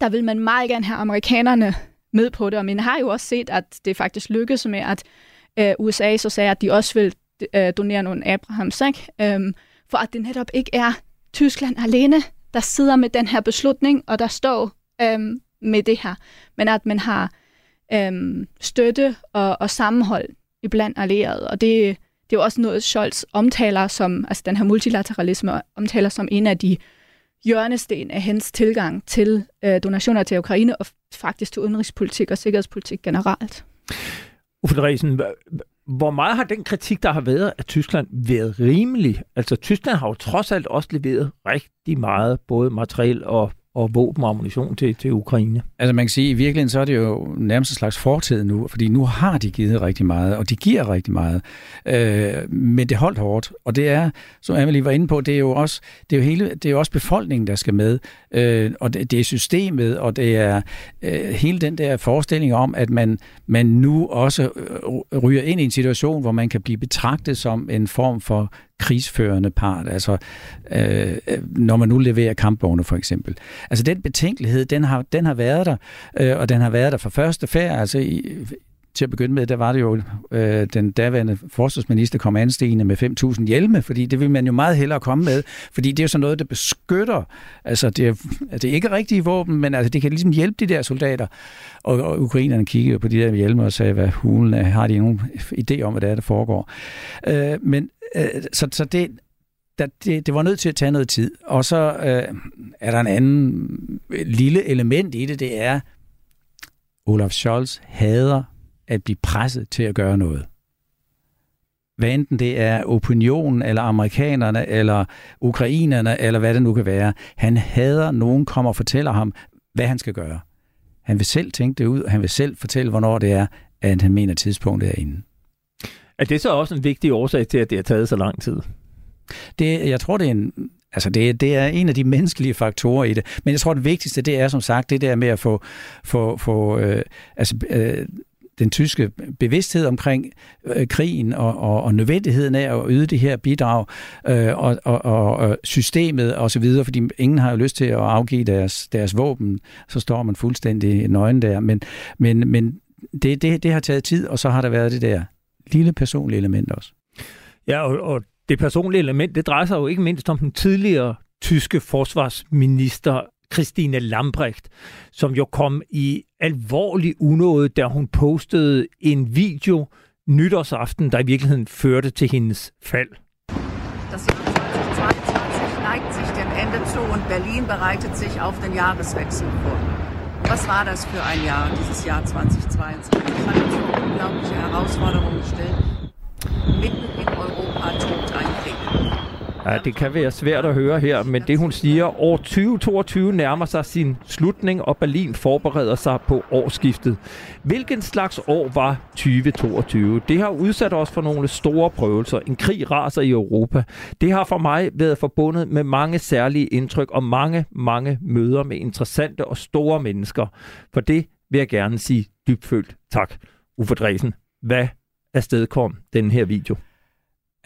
Der vil man meget gerne have amerikanerne med på det, og man har jo også set, at det faktisk lykkes med, at øh, uh, USA så sagde, at de også vil uh, donere nogle Abrahams, ikke? Um, for at det netop ikke er Tyskland alene, der sidder med den her beslutning, og der står um, med det her, men at man har um, støtte og, og sammenhold iblandt allierede, og det, det er jo også noget, Scholz omtaler som, altså den her multilateralisme omtaler som en af de hjørnesten af hans tilgang til øh, donationer til Ukraine, og faktisk til udenrigspolitik og sikkerhedspolitik generelt. Uffe Dresen, hvor meget har den kritik, der har været af Tyskland, været rimelig? Altså, Tyskland har jo trods alt også leveret rigtig meget, både materiel og og våben og ammunition til, til Ukraine. Altså man kan sige, at i virkeligheden så er det jo nærmest en slags fortid nu, fordi nu har de givet rigtig meget, og de giver rigtig meget. Øh, men det holdt hårdt, og det er, som Amelie var inde på, det er jo også, det er jo hele, det er jo også befolkningen, der skal med, øh, og det, det er systemet, og det er øh, hele den der forestilling om, at man, man nu også øh, ryger ind i en situation, hvor man kan blive betragtet som en form for krigsførende part, altså øh, øh, når man nu leverer kampvogne for eksempel. Altså den betænkelighed, den har, den har været der, øh, og den har været der fra første færd, altså i, til at begynde med, der var det jo øh, den daværende forsvarsminister kom anstigende med 5.000 hjelme, fordi det vil man jo meget hellere komme med, fordi det er jo sådan noget, der beskytter. Altså, det er, altså, det er ikke rigtige våben, men altså, det kan ligesom hjælpe de der soldater. Og, og ukrainerne kiggede på de der hjelme og sagde, hvad hulen er, har de nogen idé om, hvad det er, der foregår. Øh, men øh, så, så det, der, det, det var nødt til at tage noget tid. Og så øh, er der en anden lille element i det, det er, Olaf Scholz hader at blive presset til at gøre noget. Hvad enten det er opinionen, eller amerikanerne, eller ukrainerne, eller hvad det nu kan være. Han hader, nogen kommer og fortæller ham, hvad han skal gøre. Han vil selv tænke det ud, og han vil selv fortælle, hvornår det er, at han mener, at tidspunktet er inde. Er det så også en vigtig årsag til, at det har taget så lang tid? Det, jeg tror, det er en, Altså det, det er en af de menneskelige faktorer i det. Men jeg tror, det vigtigste, det er som sagt det der med at få, få, få øh, altså, øh, den tyske bevidsthed omkring øh, krigen og, og, og nødvendigheden af at yde det her bidrag øh, og, og, og systemet og så videre, fordi ingen har jo lyst til at afgive deres, deres våben, så står man fuldstændig nøgen der. Men, men, men det, det, det har taget tid, og så har der været det der lille personlige element også. Ja, og, og det personlige element, det drejer sig jo ikke mindst om den tidligere tyske forsvarsminister Christine Lambrecht, som jo kom i alvorlig unåde, da hun postede en video nytårsaften, der i virkeligheden førte til hendes fald. Das Jahr 2022 neigt sich dem Ende zu und Berlin bereitet sich auf den Jahreswechsel vor. Was war das für ein Jahr, dieses Jahr 2022? Es hat uns vor unglaubliche Herausforderungen gestellt. Ja, det kan være svært at høre her, men det hun siger, år 2022 nærmer sig sin slutning, og Berlin forbereder sig på årsskiftet. Hvilken slags år var 2022? Det har udsat os for nogle store prøvelser. En krig raser i Europa. Det har for mig været forbundet med mange særlige indtryk og mange, mange møder med interessante og store mennesker. For det vil jeg gerne sige dybfølt tak. Uffe Dresen, hvad afstedkom den her video?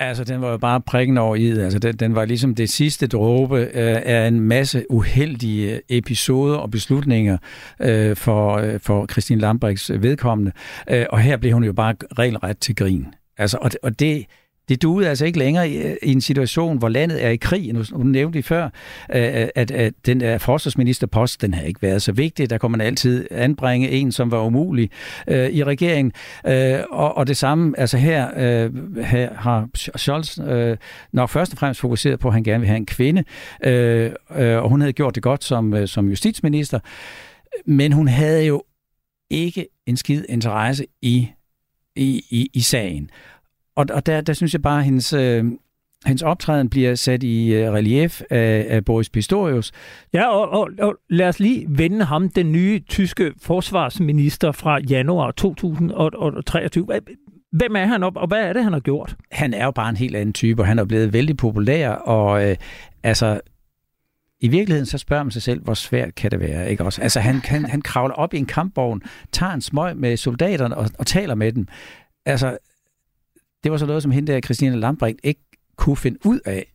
Altså, den var jo bare prikken over i Altså, den, den var ligesom det sidste dråbe øh, af en masse uheldige episoder og beslutninger øh, for, øh, for Christine Lambrechts vedkommende. Øh, og her blev hun jo bare regelret til grin. Altså, og, og det, det duede altså ikke længere i, øh, i en situation, hvor landet er i krig. Nu, nu nævnte I før, at, at, at den der forsvarsministerpost, den har ikke været så vigtig. Der kunne man altid anbringe en, som var umulig øh, i regeringen. Øh, og, og det samme, altså her, øh, her har Scholz øh, nok først og fremmest fokuseret på, at han gerne vil have en kvinde. Øh, øh, og hun havde gjort det godt som, øh, som justitsminister. Men hun havde jo ikke en skid interesse i, i, i, i sagen. Og, og der, der synes jeg bare, at hendes, øh, hendes optræden bliver sat i øh, relief af, af Boris Pistorius. Ja, og, og, og lad os lige vende ham, den nye tyske forsvarsminister fra januar 2023. Hvem er han, og hvad er det, han har gjort? Han er jo bare en helt anden type, og han er blevet vældig populær, og øh, altså, i virkeligheden så spørger man sig selv, hvor svært kan det være, ikke også? Altså, han, han, han kravler op i en kampvogn, tager en smøg med soldaterne og, og taler med dem. Altså, det var så noget, som hende der, Christina Lambrecht, ikke kunne finde ud af.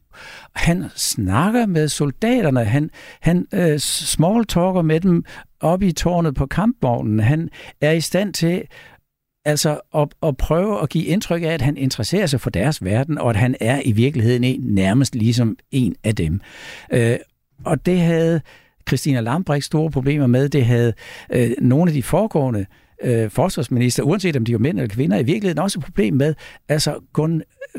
Han snakker med soldaterne, han, han øh, smalltalker med dem op i tårnet på kampvognen. Han er i stand til altså at, at prøve at give indtryk af, at han interesserer sig for deres verden, og at han er i virkeligheden en, nærmest ligesom en af dem. Øh, og det havde Christina Lambrecht store problemer med. Det havde øh, nogle af de foregående øh, forsvarsminister, uanset om de er mænd eller kvinder, i virkeligheden også et problem med, altså gå,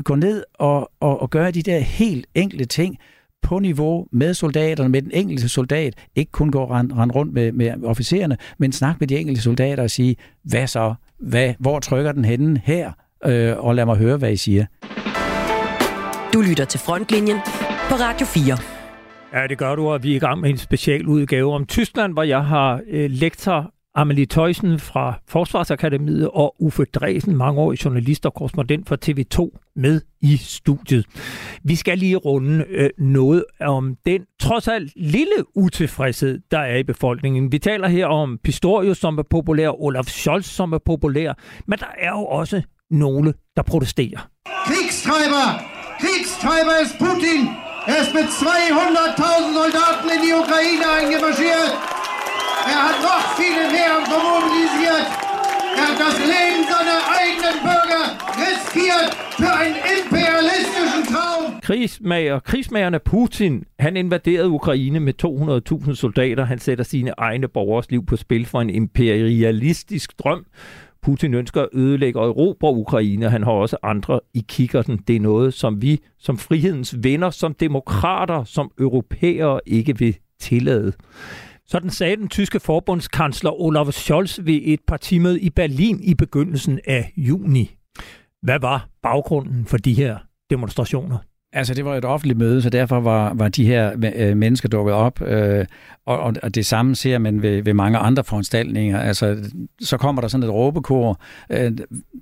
gå ned og, og, og gøre de der helt enkle ting på niveau med soldaterne, med den enkelte soldat, ikke kun gå rende rend rundt med, med officererne, men snakke med de enkelte soldater og sige, hvad så? Hvad, hvor trykker den henne her? Øh, og lad mig høre, hvad I siger. Du lytter til Frontlinjen på Radio 4. Ja, det gør du, og vi er i gang med en special udgave om Tyskland, hvor jeg har øh, lektor Amelie Tøjsen fra Forsvarsakademiet og Uffe Dresen, mangeårig journalist og korrespondent for TV2, med i studiet. Vi skal lige runde øh, noget om den trods alt lille utilfredshed, der er i befolkningen. Vi taler her om Pistorius, som er populær, Olaf Scholz, som er populær, men der er jo også nogle, der protesterer. Kriegstreiber! Kriegstreiber ist Putin. Er ist mit 200.000 Soldaten in die Ukraine eingemarschiert. Er hat noch viele mehr mobilisiert. Er hat das Leben seiner eigenen Bürger riskiert für einen imperialistischen Traum. Krigsmager, krigsmagerne Putin, han invaderede Ukraine med 200.000 soldater. Han sætter sine egne borgers liv på spil for en imperialistisk drøm. Putin ønsker at ødelægge og erobre Ukraine. Han har også andre i kikkerten. Det er noget, som vi som frihedens venner, som demokrater, som europæere ikke vil tillade. Sådan sagde den tyske forbundskansler Olaf Scholz ved et partimøde i Berlin i begyndelsen af juni. Hvad var baggrunden for de her demonstrationer? Altså, det var et offentligt møde, så derfor var, var de her øh, mennesker dukket op, øh, og, og det samme ser man ved, ved mange andre foranstaltninger. Altså, så kommer der sådan et råbekor øh,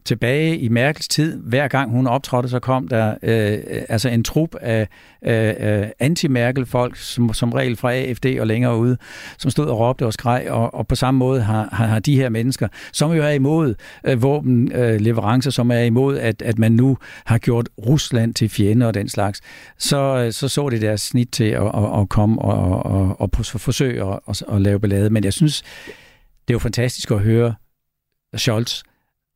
tilbage i Merkels tid. Hver gang hun optrådte, så kom der øh, altså en trup af øh, øh anti-Merkel-folk, som, som regel fra AFD og længere ude, som stod og råbte og skreg, og, og på samme måde har, har, har de her mennesker, som jo er imod øh, våbenleverancer, øh, som er imod, at, at man nu har gjort Rusland til fjende og den slags, så øh, så, så det deres snit til at, at, at komme og, og, og forsøge at, at, at lave ballade. Men jeg synes, det er jo fantastisk at høre Scholz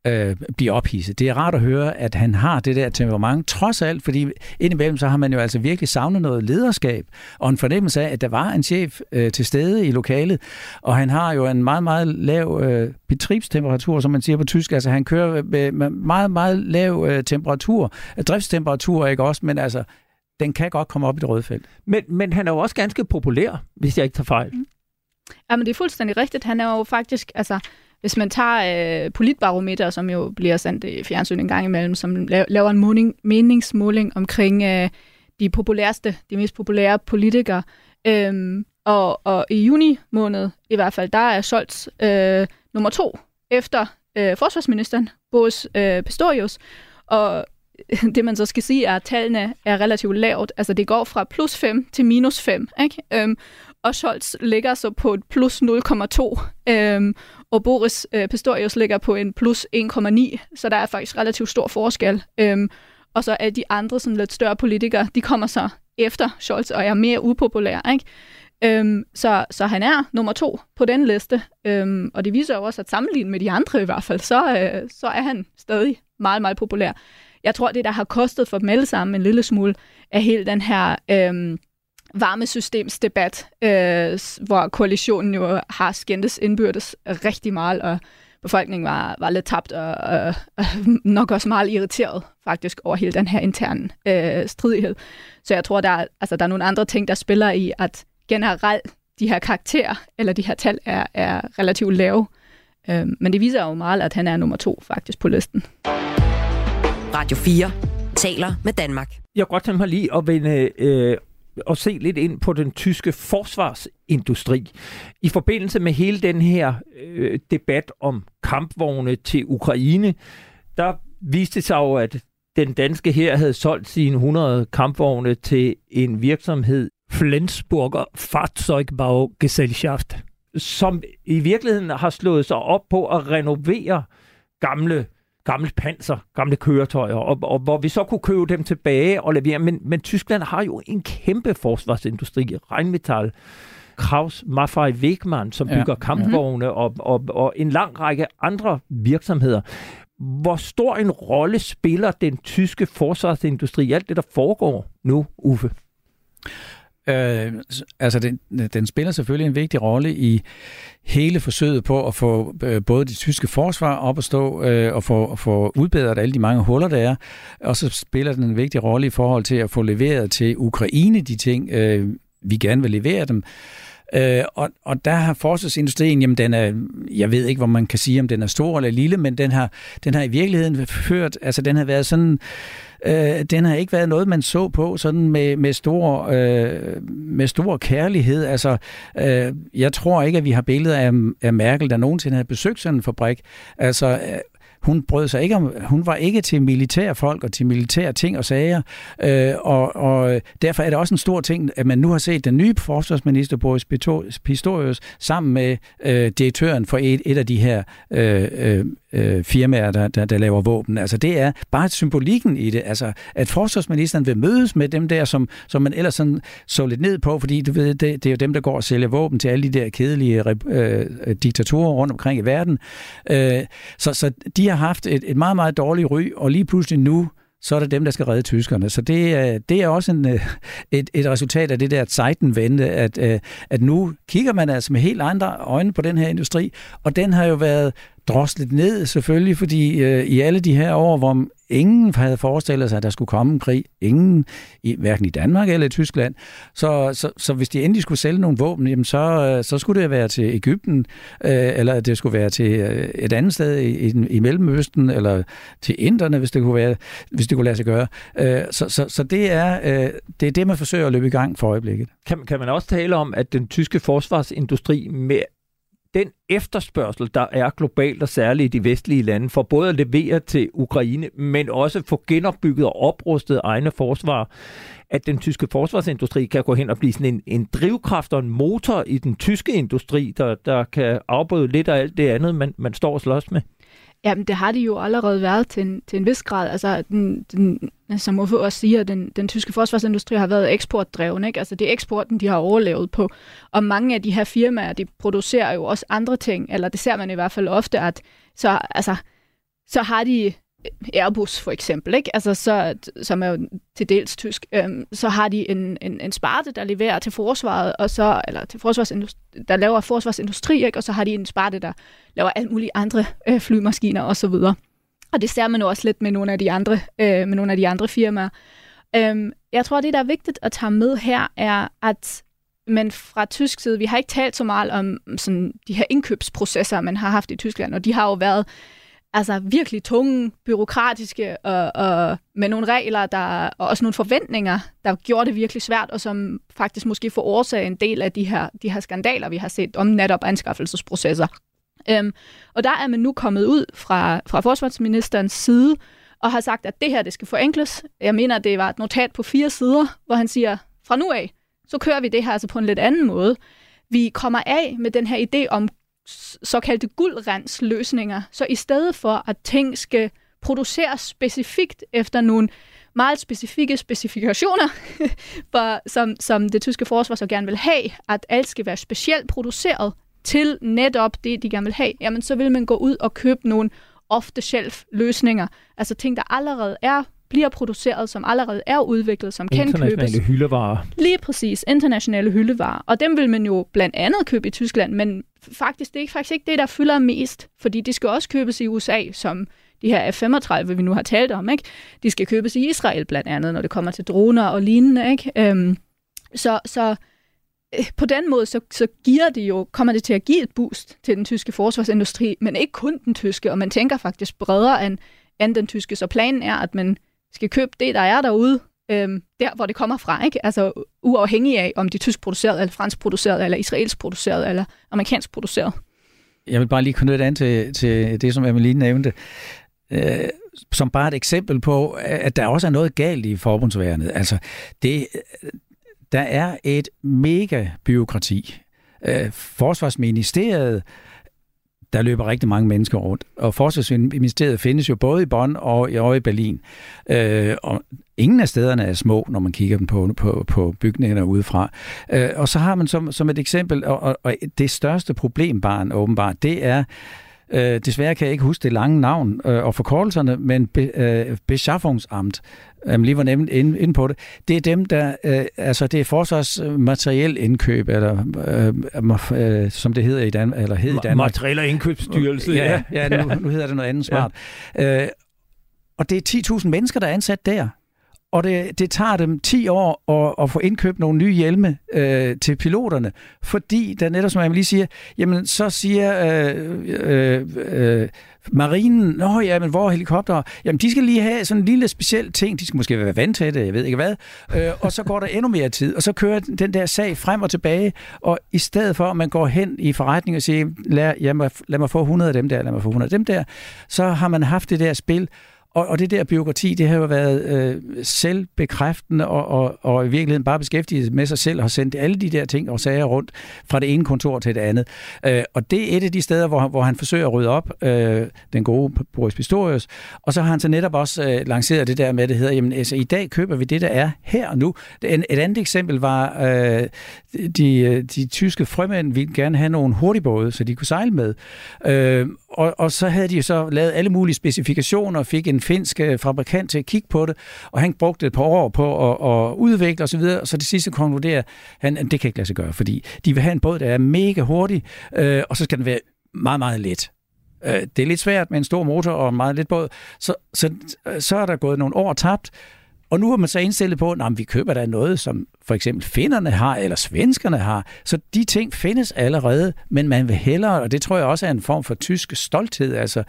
øh, blive ophidset. Det er rart at høre, at han har det der temperament, trods alt, fordi indimellem så har man jo altså virkelig savnet noget lederskab, og en fornemmelse af, at der var en chef øh, til stede i lokalet, og han har jo en meget, meget lav øh, betriebstemperatur, som man siger på tysk, altså han kører med, med meget, meget lav øh, temperatur, driftstemperatur, ikke også, men altså, den kan godt komme op i det røde felt. Men, men han er jo også ganske populær, hvis jeg ikke tager fejl. Mm. Ja, men det er fuldstændig rigtigt. Han er jo faktisk, altså, hvis man tager øh, politbarometer, som jo bliver sendt i fjernsyn en gang imellem, som laver en måling, meningsmåling omkring øh, de populærste, de mest populære politikere, øhm, og, og i juni måned i hvert fald, der er Scholz øh, nummer to efter øh, forsvarsministeren, Boris øh, Pistorius, og det man så skal sige er, at tallene er relativt lavt. Altså det går fra plus 5 til minus 5. Ikke? Øhm, og Scholz ligger så på et plus 0,2. Øhm, og Boris øh, Pistorius ligger på en plus 1,9, så der er faktisk relativt stor forskel. Øhm, og så er de andre sådan lidt større politikere, de kommer så efter Scholz og er mere upopulære. Ikke? Øhm, så, så han er nummer to på den liste, øhm, og det viser jo også, at sammenlignet med de andre i hvert fald, så, øh, så er han stadig meget, meget populær. Jeg tror, det der har kostet for dem alle sammen en lille smule, er hele den her øh, varmesystemsdebat, øh, hvor koalitionen jo har skændtes indbyrdes rigtig meget, og befolkningen var, var lidt tabt og, og, og nok også meget irriteret faktisk over hele den her interne øh, stridighed. Så jeg tror, der er, altså, der er nogle andre ting, der spiller i, at generelt de her karakterer, eller de her tal, er, er relativt lave. Øh, men det viser jo meget, at han er nummer to faktisk på listen. Radio 4 taler med Danmark. Jeg kunne godt tænke mig lige at vende øh, og se lidt ind på den tyske forsvarsindustri. I forbindelse med hele den her øh, debat om kampvogne til Ukraine, der viste det sig jo, at den danske her havde solgt sine 100 kampvogne til en virksomhed, Flensburger Fahrzeugbaugesellschaft, som i virkeligheden har slået sig op på at renovere gamle gamle panser, gamle køretøjer, og, og hvor vi så kunne købe dem tilbage og levere. Men, men Tyskland har jo en kæmpe forsvarsindustri, Rheinmetall, Kraus Maffei Wegmann, som bygger ja. kampvogne, mm-hmm. og, og, og en lang række andre virksomheder. Hvor stor en rolle spiller den tyske forsvarsindustri i alt det, der foregår nu, Uffe? Øh, altså, den, den spiller selvfølgelig en vigtig rolle i hele forsøget på at få øh, både det tyske forsvar op at stå øh, og få, få udbedret alle de mange huller, der er. Og så spiller den en vigtig rolle i forhold til at få leveret til Ukraine de ting, øh, vi gerne vil levere dem. Øh, og, og der har forsvarsindustrien, jamen den er, jeg ved ikke, hvor man kan sige, om den er stor eller lille, men den har, den har i virkeligheden ført, altså den har været sådan, øh, den har ikke været noget, man så på sådan med, med, stor, øh, med stor kærlighed. Altså, øh, jeg tror ikke, at vi har billeder af, af Merkel, der nogensinde har besøgt sådan en fabrik. Altså, øh, hun brød sig ikke om, hun var ikke til militære folk og til militære ting og sager, øh, og, og derfor er det også en stor ting, at man nu har set den nye forsvarsminister Boris Pistorius sammen med øh, direktøren for et, et af de her øh, øh øh, firmaer, der, der, der laver våben. Altså det er bare symbolikken i det. Altså at forsvarsministeren vil mødes med dem der, som, som man ellers sådan så lidt ned på, fordi du ved, det, det er jo dem, der går og sælger våben til alle de der kedelige øh, øh diktatorer rundt omkring i verden. Øh, så, så de har haft et, et meget, meget dårligt ry, og lige pludselig nu så er det dem, der skal redde tyskerne. Så det, øh, det er også en, øh, et, et resultat af det der Zeitenwende, at, at nu kigger man altså med helt andre øjne på den her industri, og den har jo været droslet ned selvfølgelig, fordi øh, i alle de her år, hvor ingen havde forestillet sig, at der skulle komme en krig, ingen, i, hverken i Danmark eller i Tyskland, så, så, så hvis de endelig skulle sælge nogle våben, jamen så, øh, så skulle det være til Ægypten, øh, eller det skulle være til øh, et andet sted i, i, i Mellemøsten, eller til Inderne, hvis det kunne, være, hvis det kunne lade sig gøre. Øh, så, så, så det, er, øh, det er det, man forsøger at løbe i gang for øjeblikket. Kan, kan man også tale om, at den tyske forsvarsindustri med den efterspørgsel, der er globalt og særligt i de vestlige lande, for både at levere til Ukraine, men også få genopbygget og oprustet egne forsvar, at den tyske forsvarsindustri kan gå hen og blive sådan en, en drivkraft og en motor i den tyske industri, der, der kan afbøde lidt af alt det andet, man, man står og slås med? Jamen, det har de jo allerede været til en, til en vis grad. Altså, den, den, som Uffe også siger, den, den tyske forsvarsindustri har været eksportdreven. Ikke? Altså, det er eksporten, de har overlevet på. Og mange af de her firmaer, de producerer jo også andre ting, eller det ser man i hvert fald ofte, at så, altså, så har de Airbus for eksempel, ikke? Altså, så, som er jo til dels tysk, øhm, så har de en, en, en sparte, der leverer til forsvaret, og så, eller til forsvarsindustri, der laver forsvarsindustri, ikke? og så har de en sparte, der laver alt mulige andre øh, flymaskiner osv. Og, og det ser man jo også lidt med nogle af de andre, øh, med nogle af de andre firmaer. Øhm, jeg tror, det, der er vigtigt at tage med her, er, at men fra tysk side, vi har ikke talt så meget om sådan, de her indkøbsprocesser, man har haft i Tyskland, og de har jo været altså virkelig tunge, byråkratiske og, og med nogle regler, der, og også nogle forventninger, der gjorde det virkelig svært, og som faktisk måske får årsag en del af de her, de her skandaler, vi har set om netop anskaffelsesprocesser. Øhm, og der er man nu kommet ud fra, fra forsvarsministerens side og har sagt, at det her det skal forenkles. Jeg mener, det var et notat på fire sider, hvor han siger, fra nu af, så kører vi det her altså på en lidt anden måde. Vi kommer af med den her idé om såkaldte guldrens-løsninger. Så i stedet for, at ting skal produceres specifikt efter nogle meget specifikke specifikationer, for, som, som det tyske forsvar så gerne vil have, at alt skal være specielt produceret til netop det, de gerne vil have, jamen så vil man gå ud og købe nogle off-the-shelf løsninger, altså ting, der allerede er bliver produceret, som allerede er udviklet, som kan købes. Internationale hyldevarer. Lige præcis, internationale hyldevarer. Og dem vil man jo blandt andet købe i Tyskland, men faktisk, det er faktisk ikke det, der fylder mest, fordi de skal også købes i USA, som de her F-35, vi nu har talt om, ikke? De skal købes i Israel blandt andet, når det kommer til droner og lignende, ikke? Øhm, så, så øh, på den måde, så, så giver det jo, kommer det til at give et boost til den tyske forsvarsindustri, men ikke kun den tyske, og man tænker faktisk bredere end, end den tyske. Så planen er, at man skal købe det, der er derude, øhm, der hvor det kommer fra, ikke? Altså uafhængig af, om det er tysk produceret, eller fransk produceret, eller israelsk produceret, eller amerikansk produceret. Jeg vil bare lige knytte an til, til det, som Amelie nævnte. Øh, som bare et eksempel på, at der også er noget galt i forbundsværnet. Altså, det, der er et mega byråkrati. Øh, Forsvarsministeriet der løber rigtig mange mennesker rundt. Og Forsvarsministeriet findes jo både i Bonn og, og i Berlin. Øh, og ingen af stederne er små, når man kigger på, på, på bygningerne udefra. Øh, og så har man som, som et eksempel, og, og, og det største problem, barn åbenbart, det er, Øh, desværre kan jeg ikke huske det lange navn øh, og forkortelserne, men be, øh, Beschaffungsamt, jeg lige var nemt inde, inde på det, det er dem, der, øh, altså det er forsvarsmateriel indkøb, eller øh, øh, som det hedder i Danmark, eller hed i Danmark. Materiel og indkøbsstyrelse, ja. Ja, ja nu, nu hedder det noget andet smart. Ja. Øh, og det er 10.000 mennesker, der er ansat der og det, det tager dem 10 år at, at få indkøbt nogle nye hjelme øh, til piloterne, fordi der netop, som jeg lige siger, jamen så siger øh, øh, øh, marinen, nå ja, men hvor er helikopter? Jamen de skal lige have sådan en lille speciel ting, de skal måske være vant til det, jeg ved ikke hvad, øh, og så går der endnu mere tid, og så kører den der sag frem og tilbage, og i stedet for, at man går hen i forretning og siger, lad, lad, mig, lad mig få 100 af dem der, lad mig få 100 af dem der, så har man haft det der spil, og, og det der byråkrati, det har jo været øh, selvbekræftende og, og, og i virkeligheden bare beskæftiget med sig selv og har sendt alle de der ting og sager rundt fra det ene kontor til det andet. Øh, og det er et af de steder, hvor, hvor han forsøger at rydde op, øh, den gode Boris Pistorius. Og så har han så netop også øh, lanceret det der med, det hedder, jamen altså, i dag køber vi det, der er her og nu. Et, et andet eksempel var, øh, de, øh, de tyske frømænd ville gerne have nogle hurtigbåde, så de kunne sejle med. Øh, og, og så havde de så lavet alle mulige specifikationer og fik en finsk øh, fabrikant til at kigge på det, og han brugte et par år på at, at udvikle osv., og så det sidste konkluderer han, at det kan ikke lade sig gøre, fordi de vil have en båd, der er mega hurtig, øh, og så skal den være meget, meget let. Øh, det er lidt svært med en stor motor og en meget let båd, så, så, så er der gået nogle år tabt, og nu har man så indstillet på, at vi køber da noget, som for eksempel finnerne har, eller svenskerne har. Så de ting findes allerede, men man vil hellere, og det tror jeg også er en form for tysk stolthed, altså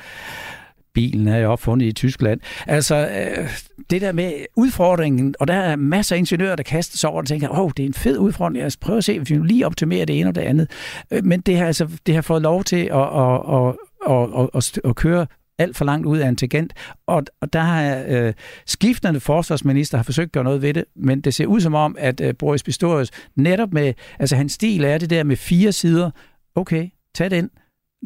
bilen er jo opfundet i Tyskland. Altså, øh, det der med udfordringen, og der er masser af ingeniører, der kaster sig over og tænker, åh, oh, det er en fed udfordring, lad os prøve at se, hvis vi lige optimerer det ene og det andet. Øh, men det har, altså, det har fået lov til at, at, at, at, at, at køre alt for langt ud af en tangent. Og, og der har øh, skiftende forsvarsminister har forsøgt at gøre noget ved det, men det ser ud som om, at øh, Boris Pistorius netop med, altså hans stil er det der med fire sider, okay, tag det ind,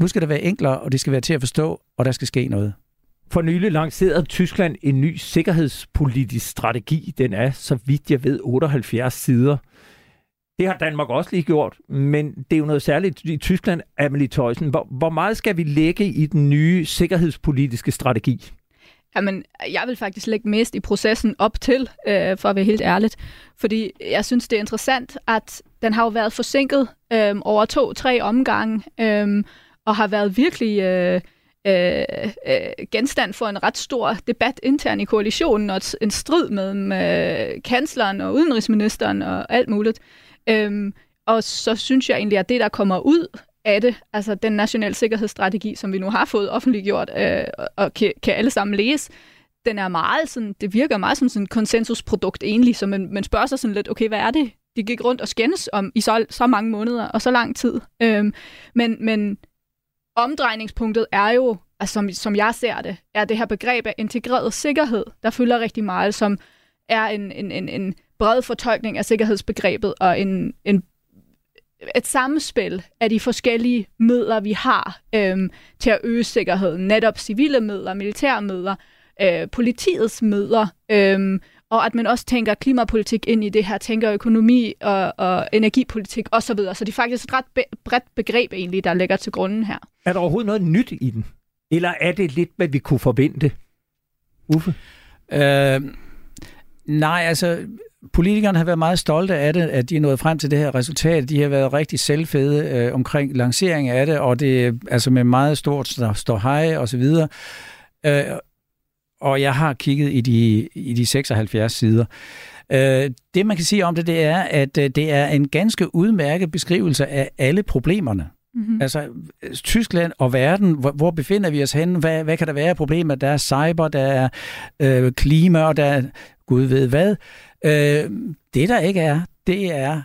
nu skal det være enklere, og det skal være til at forstå, og der skal ske noget. For nylig lancerede Tyskland en ny sikkerhedspolitisk strategi. Den er, så vidt jeg ved, 78 sider. Det har Danmark også lige gjort, men det er jo noget særligt i Tyskland, Amelie Tøjsen. Hvor, hvor meget skal vi lægge i den nye sikkerhedspolitiske strategi? Jamen, jeg vil faktisk lægge mest i processen op til, øh, for at være helt ærligt. Fordi jeg synes, det er interessant, at den har jo været forsinket øh, over to-tre omgange, øh, og har været virkelig øh, øh, øh, genstand for en ret stor debat internt i koalitionen, og en strid mellem øh, kansleren og udenrigsministeren og alt muligt. Øhm, og så synes jeg egentlig, at det, der kommer ud af det, altså den nationale sikkerhedsstrategi, som vi nu har fået offentliggjort øh, og kan, kan alle sammen læse, den er meget sådan, det virker meget som sådan et konsensusprodukt egentlig, så man, man spørger sig sådan lidt, okay, hvad er det, de gik rundt og skændes om i så, så mange måneder og så lang tid. Øhm, men, men omdrejningspunktet er jo, altså som, som jeg ser det, er det her begreb af integreret sikkerhed, der fylder rigtig meget, som er en, en, en, en bred fortolkning af sikkerhedsbegrebet og en, en et samspil af de forskellige midler, vi har øhm, til at øge sikkerheden. Netop civile midler, militære midler, øh, politiets midler, øhm, og at man også tænker klimapolitik ind i det her, tænker økonomi og, og energipolitik osv. Så, videre. så det er faktisk et ret be- bredt begreb egentlig, der ligger til grunden her. Er der overhovedet noget nyt i den? Eller er det lidt, hvad vi kunne forvente? Uffe? Øh, nej, altså politikerne har været meget stolte af det, at de er nået frem til det her resultat. De har været rigtig selvfede øh, omkring lancering af det, og det er altså med meget stort stå hej og så videre. Øh, og jeg har kigget i de, i de 76 sider. Øh, det, man kan sige om det, det er, at øh, det er en ganske udmærket beskrivelse af alle problemerne. Mm-hmm. Altså, Tyskland og verden, hvor, hvor befinder vi os henne? Hvad, hvad kan der være problemer? Der er cyber, der er øh, klima, og der er gud ved hvad. Øh, det, der ikke er, det er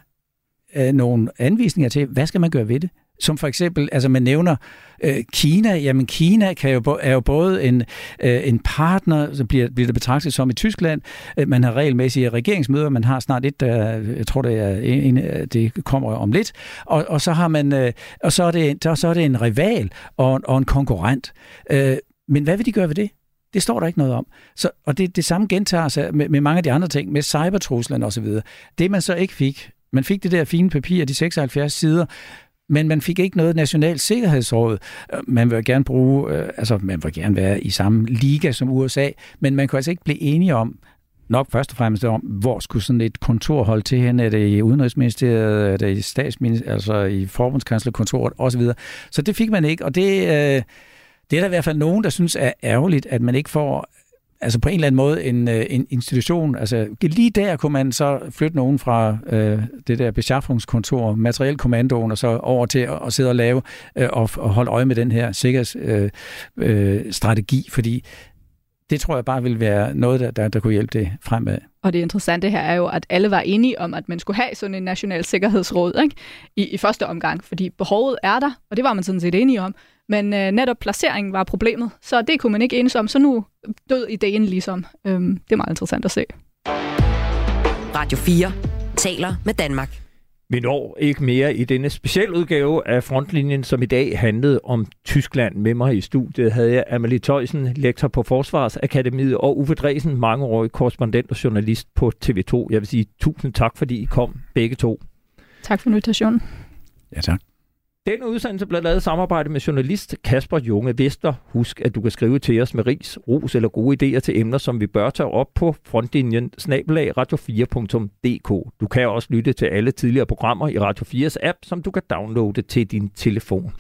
øh, nogle anvisninger til, hvad skal man gøre ved det? Som for eksempel, altså man nævner øh, Kina. Jamen Kina kan jo, er jo både en, øh, en partner, som bliver, bliver det betragtet som i Tyskland. Øh, man har regelmæssige regeringsmøder. Man har snart et, der, jeg tror det er en, det kommer om lidt. Og, og så har man, øh, og så er det, så er det en rival og, og en konkurrent. Øh, men hvad vil de gøre ved det? Det står der ikke noget om. Så, og det, det samme gentager sig med, med mange af de andre ting, med cybertruslen osv. Det man så ikke fik, man fik det der fine papir, de 76 sider, men man fik ikke noget nationalt sikkerhedsråd. Øh, man vil gerne bruge, øh, altså man vil gerne være i samme liga som USA, men man kunne altså ikke blive enige om, nok først og fremmest om, hvor skulle sådan et kontor holde til hen? Er det i Udenrigsministeriet? Er det i statsministeriet? Altså i forbundskanslerkontoret osv.? Så det fik man ikke, og det, øh, det er der i hvert fald nogen, der synes er ærgerligt, at man ikke får altså på en eller anden måde en, øh, en institution. Altså lige der kunne man så flytte nogen fra øh, det der beschaffungskontor, materielkommandoen, og så over til at, at sidde og lave øh, og, og holde øje med den her sikkerhedsstrategi, øh, øh, fordi det tror jeg bare vil være noget, der, der, der kunne hjælpe det fremad. Og det interessante her er jo, at alle var enige om, at man skulle have sådan en national sikkerhedsråd ikke? I, i første omgang, fordi behovet er der, og det var man sådan set enige om. Men øh, netop placeringen var problemet, så det kunne man ikke enes om, så nu død ideen ligesom. Øhm, det er meget interessant at se. Radio 4 taler med Danmark. Vi når ikke mere i denne specialudgave af Frontlinjen, som i dag handlede om Tyskland. Med mig i studiet havde jeg Amalie Tøjsen, lektor på Forsvarsakademiet, og Uffe Dresen, mangeårig korrespondent og journalist på TV2. Jeg vil sige tusind tak, fordi I kom begge to. Tak for invitationen. Ja, tak. Denne udsendelse blev lavet i samarbejde med journalist Kasper Junge Vester. Husk, at du kan skrive til os med ris, ros eller gode idéer til emner, som vi bør tage op på frontlinjen snabelag radio4.dk. Du kan også lytte til alle tidligere programmer i Radio 4's app, som du kan downloade til din telefon.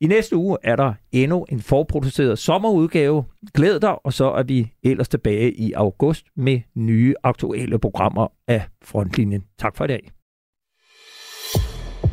I næste uge er der endnu en forproduceret sommerudgave. Glæd dig, og så er vi ellers tilbage i august med nye aktuelle programmer af Frontlinjen. Tak for i dag.